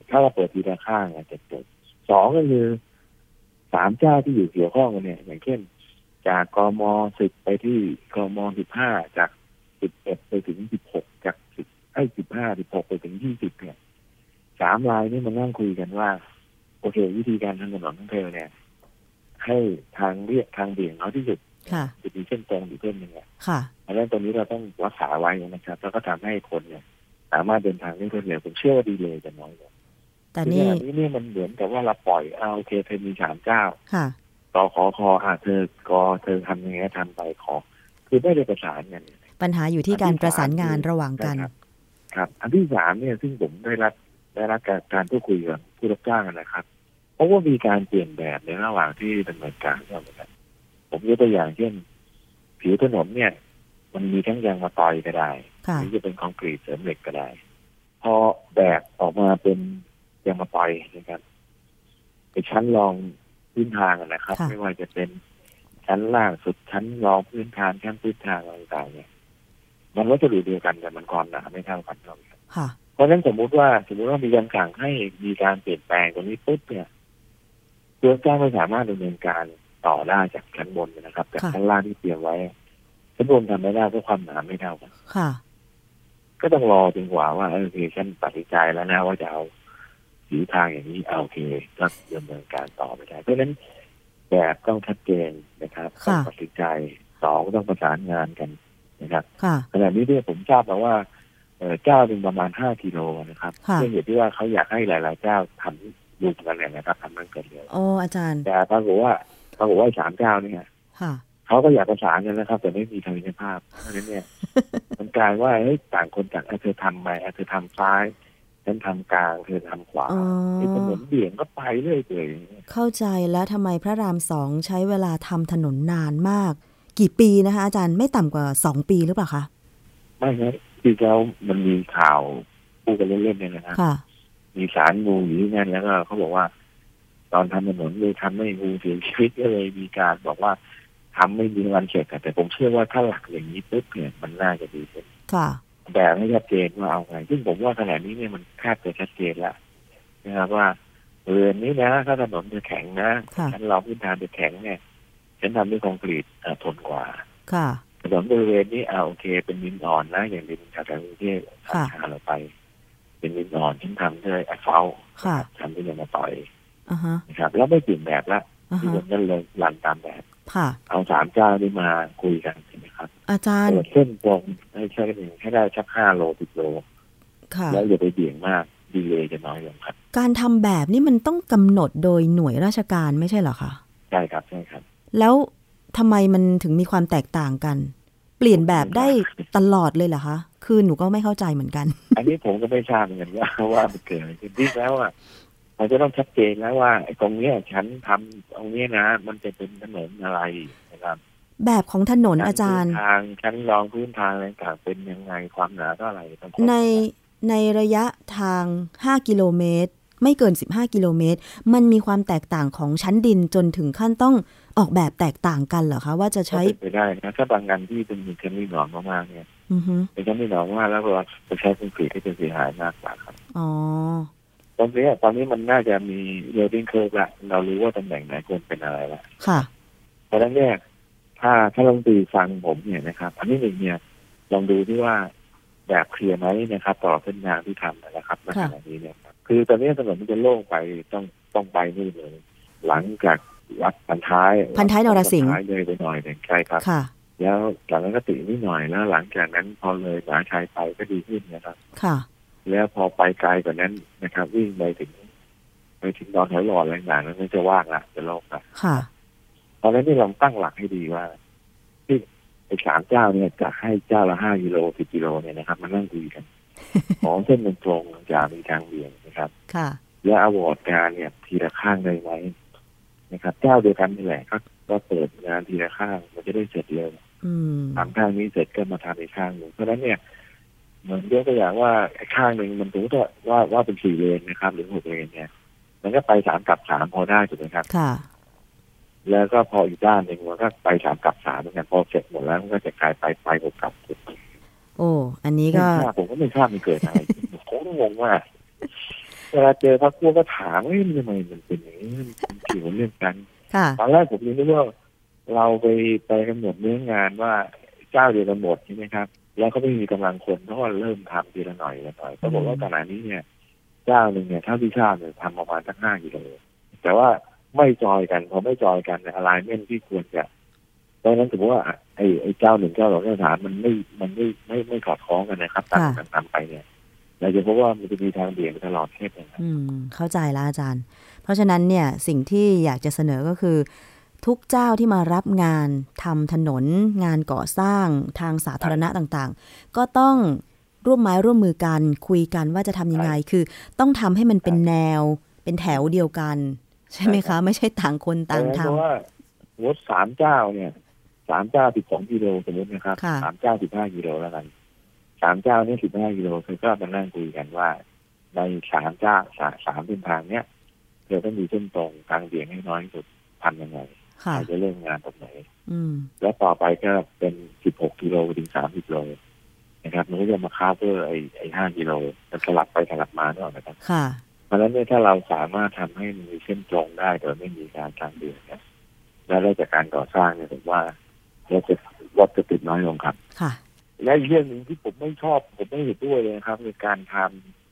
ถ้าเราเปิดทีละข้างอาจจะเกิดสองก็คือสามเจ้าที่อยู่เกี่ยวข้องกันเนี่ย อย่างเช่น จากกมสิบไปที่กมสิบห้าจากสิบเอ็ดไปถึงสิบหกจากสิบ ไอ้สิบห้าสิบหกไปถึงยี่สิบเนี่ยสามรายนี่มันนั่งคุยกันว่า โอเค วิธีการทำถนนของเธอเนี่ย ให้ทางเรียกทางเบี่ยงน้อยที่สุดค่ะจะมีเส้นตรงอยู่เส้นหนึ่งอะค่ะเพราะฉะนั้นตรงนี้เราต้องรักษาไว้นะครับ แล้วก็ทำให้คนเนี่ย สามารถเดินทางได้รวดเร็วผมเชื่อว่าดีเลยจะน้อยลงแต่คือนี่ขณะนี้เนี่ยมันเหมือนกับว่าเราปล่อยเอาโอเคเธอมีสามเจ้าค่ะต่อขอคออะเธอกอเธอทำยังไงทำไปขอ คือไม่ได้ประสานกันปัญหาอยู่ที่การประสานงานระหว่างกัน ครับครับ อันที่สามเนี่ยซึ่งผมได้รับได้รับการการพูดคุยกับผู้รับจ้างนะครับเพราะว่ามีการเปลี่ยนแบบในระหว่างที่ดำเนินการเนี่ยเหมือนกันผมยกตัวอย่างเช่น ผิวถนนเนี่ย มันมีทั้งยางมะตอยก็ได้ค่ะหรือจะเป็นคอนกรีตเสริมเหล็กก็ได้ พอแบบออกมาเป็นยางมะตอยนะครับไปชั้นรองพื้นทางอะนะครับค่ะไม่ว่าจะเป็นชั้นล่างสุดชั้นรองพื้นทางชั้นพื้นทางอะไรต่างๆเนี่ย มันวัสดุเดียวกันแต่มันความหนาไม่เท่ากันเท่ากันค่ะเพราะฉะนั้นสมมุติว่าสมมติว่ามีการสั่งให้มีการเปลี่ยนแปลงตรงนี้ปุ๊บเนี่ยตัวเจ้างไม่สามารถดำเนินการต่อได้จากชั้นบนนะครับจากค่ะชั้นล่างที่เตรียมไว้ชั้นบนทำไม่ได้เพราะความหนาไม่เท่ากันค่ะ ก็ต้องรอจนกว่าว่าเออโอเคฉันตัดสินใจแล้วนะว่าจะเอาสีทางอย่างนี้เอาโอเคก็ดำเนินการต่อไปได้เพราะฉะนั้นแบบต้องชัดเจนนะครับต้องค่ะตัดสินใจสองต้องประสานงานกัน นะครับค่ะขณะนี้เนี่ยผมทราบมาว่าเอ่อเจ้าหนึ่งประมาณห้ากิโลนะครับค่ะเพื่อเหตุที่ว่าเขาอยากให้หลาย ๆ เจ้าทำรวมกันเนี่ยนะครับทำมันเกิดเร็วโอ้อาจารย์แต่ปรากฏว่าปรากฏว่าสามเจ้าเนี่ยค่ะเขาก็อยากประสานกันนะครับ แต่ไม่มีทางวิภาพเพราะฉะนั้นเนี่ยมันกลายว่าเฮ้ยต่างคนต่างเอาเธอทำไปเอาเธอทำซ้ายฉันทำกลางเธอทำขวาอ๋อไอ้ถนนเบี่ยงก็ไปเรื่อยเปื่อยอย่างเงี้ยเข้าใจแล้วทำไมพระรามสองใช้เวลาทำถนนนานมาก กี่ปีนะคะ อาจารย์ไม่ต่ำกว่าสองปีหรือเปล่าคะไม่ครับคือเขามันมีข่าวพูดกันเล่นๆเนี่ยนะครับค่ะมีสารงูอยู่ที่นั่นแล้วก็เขาบอกว่า ตอนทำถนนเลยทำให้งูเสียชีวิตก็เลยมีการบอกว่าทำไม่มีวันเสร็จอะแต่ผมเชื่อว่าถ้าหลักอย่างนี้ปุ๊บเนี่ยมันน่าจะดีขึ้นค่ะแบบให้ชัดเจนว่าเอาไงซึ่งผมว่าขณะนี้เนี่ยมันแทบจะชัดเจนแล้วนะครับว่าบริเวณนี้นะถ้าถนนจะแข็งนะค่ะฉันรองพื้นฐานจะแข็งเนี่ย ฉันทำด้วยคอนกรีตอะทนกว่าค่ะถนนบริเวณนี้อ่าโอเค เป็นดินอ่อนนะอย่างดินจากกรุงเทพค่ะทางเราไป เป็นดินอ่อนฉันทำด้วยแอสฟัลต์ค่ะทำด้วยยางมาต่อยอ่าฮะนะครับ แล้วไม่เปลี่ยนแบบละอ่าที่ฮะวันนั้นเลยรันตามแบบค่ะเอาสามเจ้านี้มาคุยกันใช่ไหมครับ อาจารย์เปิดเส้นตรงให้ใช้หนึ่งให้ได้สักห้าโลสิบโลค่ะแล้วอย่าไปเบี่ยงมากดีเลยจะน้อยลงครับ การทำแบบนี่มันต้องกำหนดโดยหน่วยราชการไม่ใช่เหรอคะใช่ครับใช่ครับ แล้วทำไมมันถึงมีความแตกต่างกัน เปลี่ยนแบบได้ตลอดเลยเหรอคะ คือหนูก็ไม่เข้าใจเหมือนกัน อันนี้ผมก็ไม่ทราบเหมือนกันว่าว่ามันเกิดอะไรขึ้นที่แล้วอะมันจะต้องชัดเจนแล้วว่าไอ้ตรงเนี้ยฉันทำตรงเนี้ยนะ มันจะเป็นถนนอะไรนะครับ แบบของถนนอาจารย์ชั้นพื้นทางชั้นรองพื้นทางอะไรต่างๆเป็นยังไงความหนาเท่าไหร่ต้องขอในในระยะทาง 5 กิโลเมตร ไม่เกิน 15 กิโลเมตร มันมีความแตกต่างของชั้นดินจนถึงขั้นต้อง ออกแบบแตกต่างกันเหรอคะว่าจะก็ใช้เป็นไปได้นะถ้าบางงานที่เป็นมีชั้นมีหนอนมากๆเนี่ยอือฮึเป็นชั้นมีหนอนมากแล้วเราจะใช้คอนกรีตที่จะเสียหายมากกว่าครับอ๋อตอนนี้ตอนนี้มันน่าจะมีเรดดิ้งเคิร์ฟละเรารู้ว่าตำแหน่งไหนควรเป็นอะไรละค่ะเพราะฉะนั้นเนี่ยถ้าถ้าลองตีฟังผมเนี่ยนะครับ อันนี้หนึ่งเนี่ยลองดูที่ว่าแบบเคลียร์ไหมนะครับ ต่อเส้นทางที่ทำนะครับในขณะนี้เนี่ยคือตอนนี้ถนนมันจะโล่งไปต้องต้องไปนี่เลยหลังจาก วัดพันท้ายพันท้ายนรสิงห์เลยไปหน่อยหนึ่งใช่ครับค่ะ แล้วจากนั้นก็ตินิดหน่อยแล้วหลังจากนั้นพอเลยหมาชายไปก็ดีขึ้นนะครับ ค่ะ แล้วพอไปไกลกว่านั้นนะครับ วิ่งไปถึง ไปถึงดอนหอยหลอดอะไรต่างๆนั้นจะว่างละจะโล่งละค่ะตอนนั้นนี่เราตั้งหลักให้ดีว่าที่ไอ้สามเจ้าเนี่ยจะให้เจ้าละห้ากิโลสิบกิโลเนี่ยนะครับมันนั่งคุยกันของเส้นเป็นตรงจะมีทางเบี่ยงนะครับ ค่ะ แล้วอวอร์ดงานเนี่ย ทีละข้างได้ไหม นะครับเจ้าเดียวกันนี่แหละก็ก็เปิดงานทีละข้างมันจะได้เสร็จเร็วทำข้างนี้เสร็จก็มาทำอีกข้างหนึ่งเพราะฉะนั้นเนี่ยเหมือนยกตัวอย่างว่าข้างหนึ่งมันถูกว่าว่าเป็นสี่เลนนะครับ หรือหกเลนเนี่ย มันก็ไปสามกับสามพอได้ถูกไหมครับค่ะ แล้วก็พออีกด้านหนึ่งมันก็ไปสามกับสามเหมือนกันพอเสร็จหมดแล้วมันก็จะกลายไปไปหกกับโอ้ อันนี้ก็ผมก็ไม่ทราบมันเกิดอะไรผมก็งงว่า เวลาเจอพรรคพวกก็ถามว่าทำไมมันเป็นอย่างนี้มันเกี่ยวเรื่องกันตอนแรกผมยังนึกว่าเราไปไปกำหนดเนื้องานว่าเจ้าเดียวกันหมดใช่ไหมครับ แล้วก็ไม่มีกำลังคนเขาก็เริ่มทำทีละหน่อยละหน่อยก็บอกว่าขณะนี้เนี่ย เจ้าหนึ่งเนี่ยเท่าที่ทราบเนี่ยทำประมาณสักห้ากิโลแต่ว่าไม่จอยกันพอไม่จอยกันอะไรเม่นที่ควรจะเพราะนั้นถือว่าไอ้ไอ้เจ้าหนึ่งเจ้าสองเจ้าสามมันไม่มันไม่ไม่ไม่ขอดคล้องกันนะครับตามกันตามไปเนี่ย เราจะพบว่ามันจะมีทางเบี่ยงตลอดเทศนะครับอืม เข้าใจแล้วอาจารย์ เพราะฉะนั้นเนี่ยสิ่งที่อยากจะเสนอก็คือ ทุกเจ้าที่มารับงานทำถนน งานก่อสร้างทางสาธารณะต่างๆ ก็ต้องร่วมไม้ร่วมมือกันคุยกันว่าจะทำยังไง คือต้องทำให้มันเป็นแนว เป็นแถวเดียวกัน ใช่ไหมคะ ไม่ใช่ต่างคนต่างทำเพราะว่ารถสามเจ้าเนี่ยสามเจ้าสิบสองกิโลสมมตินะครับสามเจ้าสิบห้ากิโลแล้วกัน สามเจ้านี่สิบห้ากิโลคือก็มานั่งคุยกันว่า ในสามเจ้าสาสามเส้นทางเนี้ยเราต้องมีเส้นตรงกลางเบี่ยงให้น้อยที่สุดทำยังไงเราจะเริ่มงานตรงไหนแล้วต่อไปก็เป็นสิบหกกิโลถึงสามสิบโลนะครับมันก็จะมาค้าเพื่อไอ้ไอ้ห้ากิโลจะสลับไปสลับมาด้วยนะครับเพราะฉะนั้นเนี่ยถ้าเราสามารถทำให้มีเส้นตรงได้โดยไม่มีการทางเบี่ยงเนี่ยแล้วได้จากการก่อสร้างเนี่ยผมว่าเราจะรถจะติดน้อยลงครับ ค่ะ และอีกเรื่องหนึ่งที่ผมไม่ชอบ ผมไม่เห็นด้วยเลยครับในการท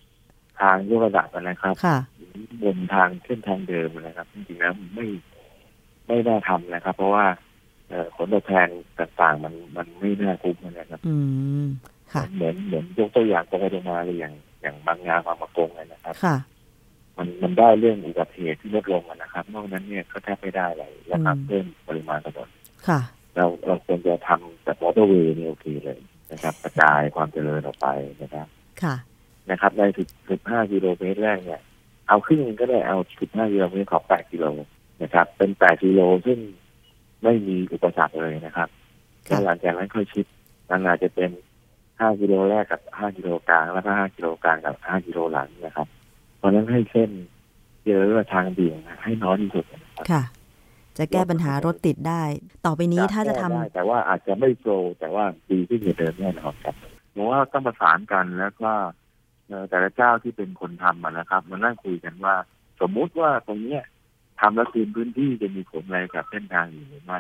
ำทางยกระดับนะครับบนทางเส้นทางเดิมนะครับจริงๆแล้วไม่ไม่น่าทำนะครับ เพราะว่าผลตอบแทนต่างๆ มันมันไม่น่าคุ้มนะครับอืมค่ะเหมือนเหมือนยกตัวอย่างตรงไปตรงมาเลยอย่างอย่างบางงานบางมากงเลยนะครับค่ะมันมันได้เรื่องอุบัติเหตุที่ลดลงนะครับ นอกนั้นเนี่ยก็แทบไม่ได้เลยนะครับเพิ่มปริมาณถนนค่ะเราเราควรจะทำแบบมอเตอร์เวย์เนี่ยโอเคเลย นะครับกระจายความเจริญออกไปนะครับค่ะนะครับในถึงสิบห้ากิโลเมตรแรกเนี่ยเอาครึ่งก็ได้เอาสิบห้ากิโลเมตรขอแปดกิโลนะครับ เป็นแปดกิโลซึ่งไม่มีอุปสรรคเลยนะครับแล้วหลังจากนั้นค่อยชิดนั่นอาจจะเป็นห้ากิโลแรกกับห้ากิโลกลางแล้วก็ห้ากิโลกลางกับห้ากิโลหลังนะครับ เพราะนั้นให้เส้นเยอะทางเบี่ยงให้น้อยที่สุดค่ะ จะแก้ปัญหารถติดได้ ต่อไปนี้ถ้าจะทำแต่ว่าอาจจะไม่โปรแต่ว่าดีที่จะเดินแน่นอนครับผมว่าต้องประสานกันแล้วก็แต่ละเจ้าที่เป็นคนทำนะครับมานั่งคุยกันว่า สมมุติว่าตรงเนี้ยทำแล้วคืนพื้นที่จะมีผลอะไรกับเส้นทางอยู่หรือไม่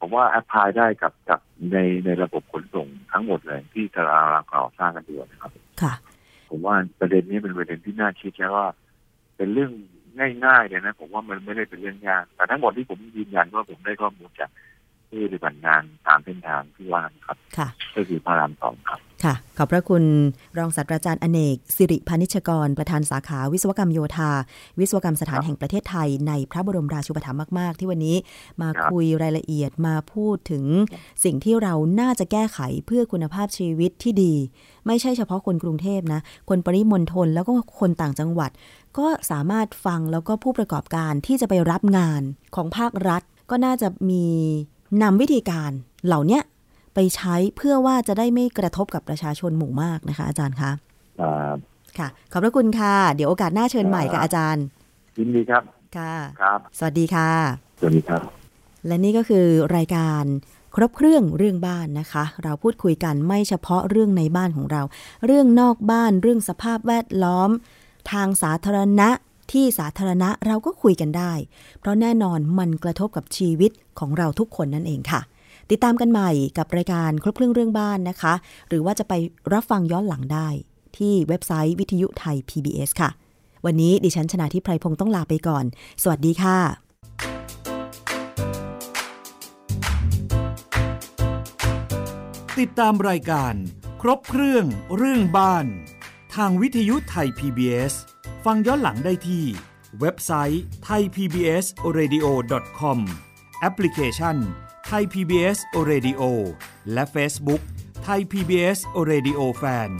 ผมว่าแอพพลายได้กับกับในในระบบขนส่งทั้งหมดเลยที่เราเราก่อสร้างกันอยู่นะครับ ค่ะ ผมว่าประเด็นนี้เป็นประเด็นที่น่าคิดแล้วว่า เป็นเรื่อง ง่ายๆเลยนะผมว่ามันไม่ได้เป็นเรื่องยากแต่ทั้งหมดที่ผมยืนยันว่าผมได้ข้อมูลจากที่ปฏิบัติงานตามเส้นทางที่ว่าครับค่ะก็คือพระรามสองครับ ค่ะ ขอบพระคุณรองศาสตราจารย์อเนก สิริพานิชกร ประธานสาขาวิศวกรรมโยธา วิศวกรรมสถานแห่งประเทศไทย ในพระบรมราชูปถัมภ์มาก ๆ ที่วันนี้มาคุยรายละเอียดมาพูดถึงสิ่งที่เราน่าจะแก้ไขเพื่อคุณภาพชีวิตที่ดี ไม่ใช่เฉพาะคนกรุงเทพนะ คนปริมณฑลแล้วก็คนต่างจังหวัด ก็สามารถฟังแล้วก็ผู้ประกอบการที่จะไปรับงานของภาครัฐ ก็น่าจะมีนำวิธีการเหล่านี้ ไปใช้เพื่อว่าจะได้ไม่กระทบกับประชาชนหมู่มากนะคะ อาจารย์คะค่ะ ขอบพระคุณค่ะ เดี๋ยวโอกาสหน้าเชิญใหม่กับอาจารย์ยินดีครับ ค่ะ ครับ สวัสดีค่ะ สวัสดีครับ และนี่ก็คือรายการครบเครื่องเรื่องบ้านนะคะ เราพูดคุยกันไม่เฉพาะเรื่องในบ้านของเรา เรื่องนอกบ้านเรื่องสภาพแวดล้อม ทางสาธารณะที่สาธารณะเราก็คุยกันได้ เพราะแน่นอนมันกระทบกับชีวิตของเราทุกคนนั่นเองค่ะ ติดตามกันใหม่กับรายการครบเครื่องเรื่องบ้านนะคะ หรือว่าจะไปรับฟังย้อนหลังได้ ที่เว็บไซต์วิทยุไทย PBS ค่ะ วันนี้ดิฉันชนะทิพไพรพงศ์ต้องลาไปก่อน สวัสดีค่ะ ติดตามรายการ ครบเครื่อง เรื่องบ้าน ทางวิทยุไทย PBS ฟังย้อนหลังได้ที่เว็บไซต์ thaipbsradio.com แอปพลิเคชัน Thai PBS Radio และ Facebook ไทย PBS Radio Fan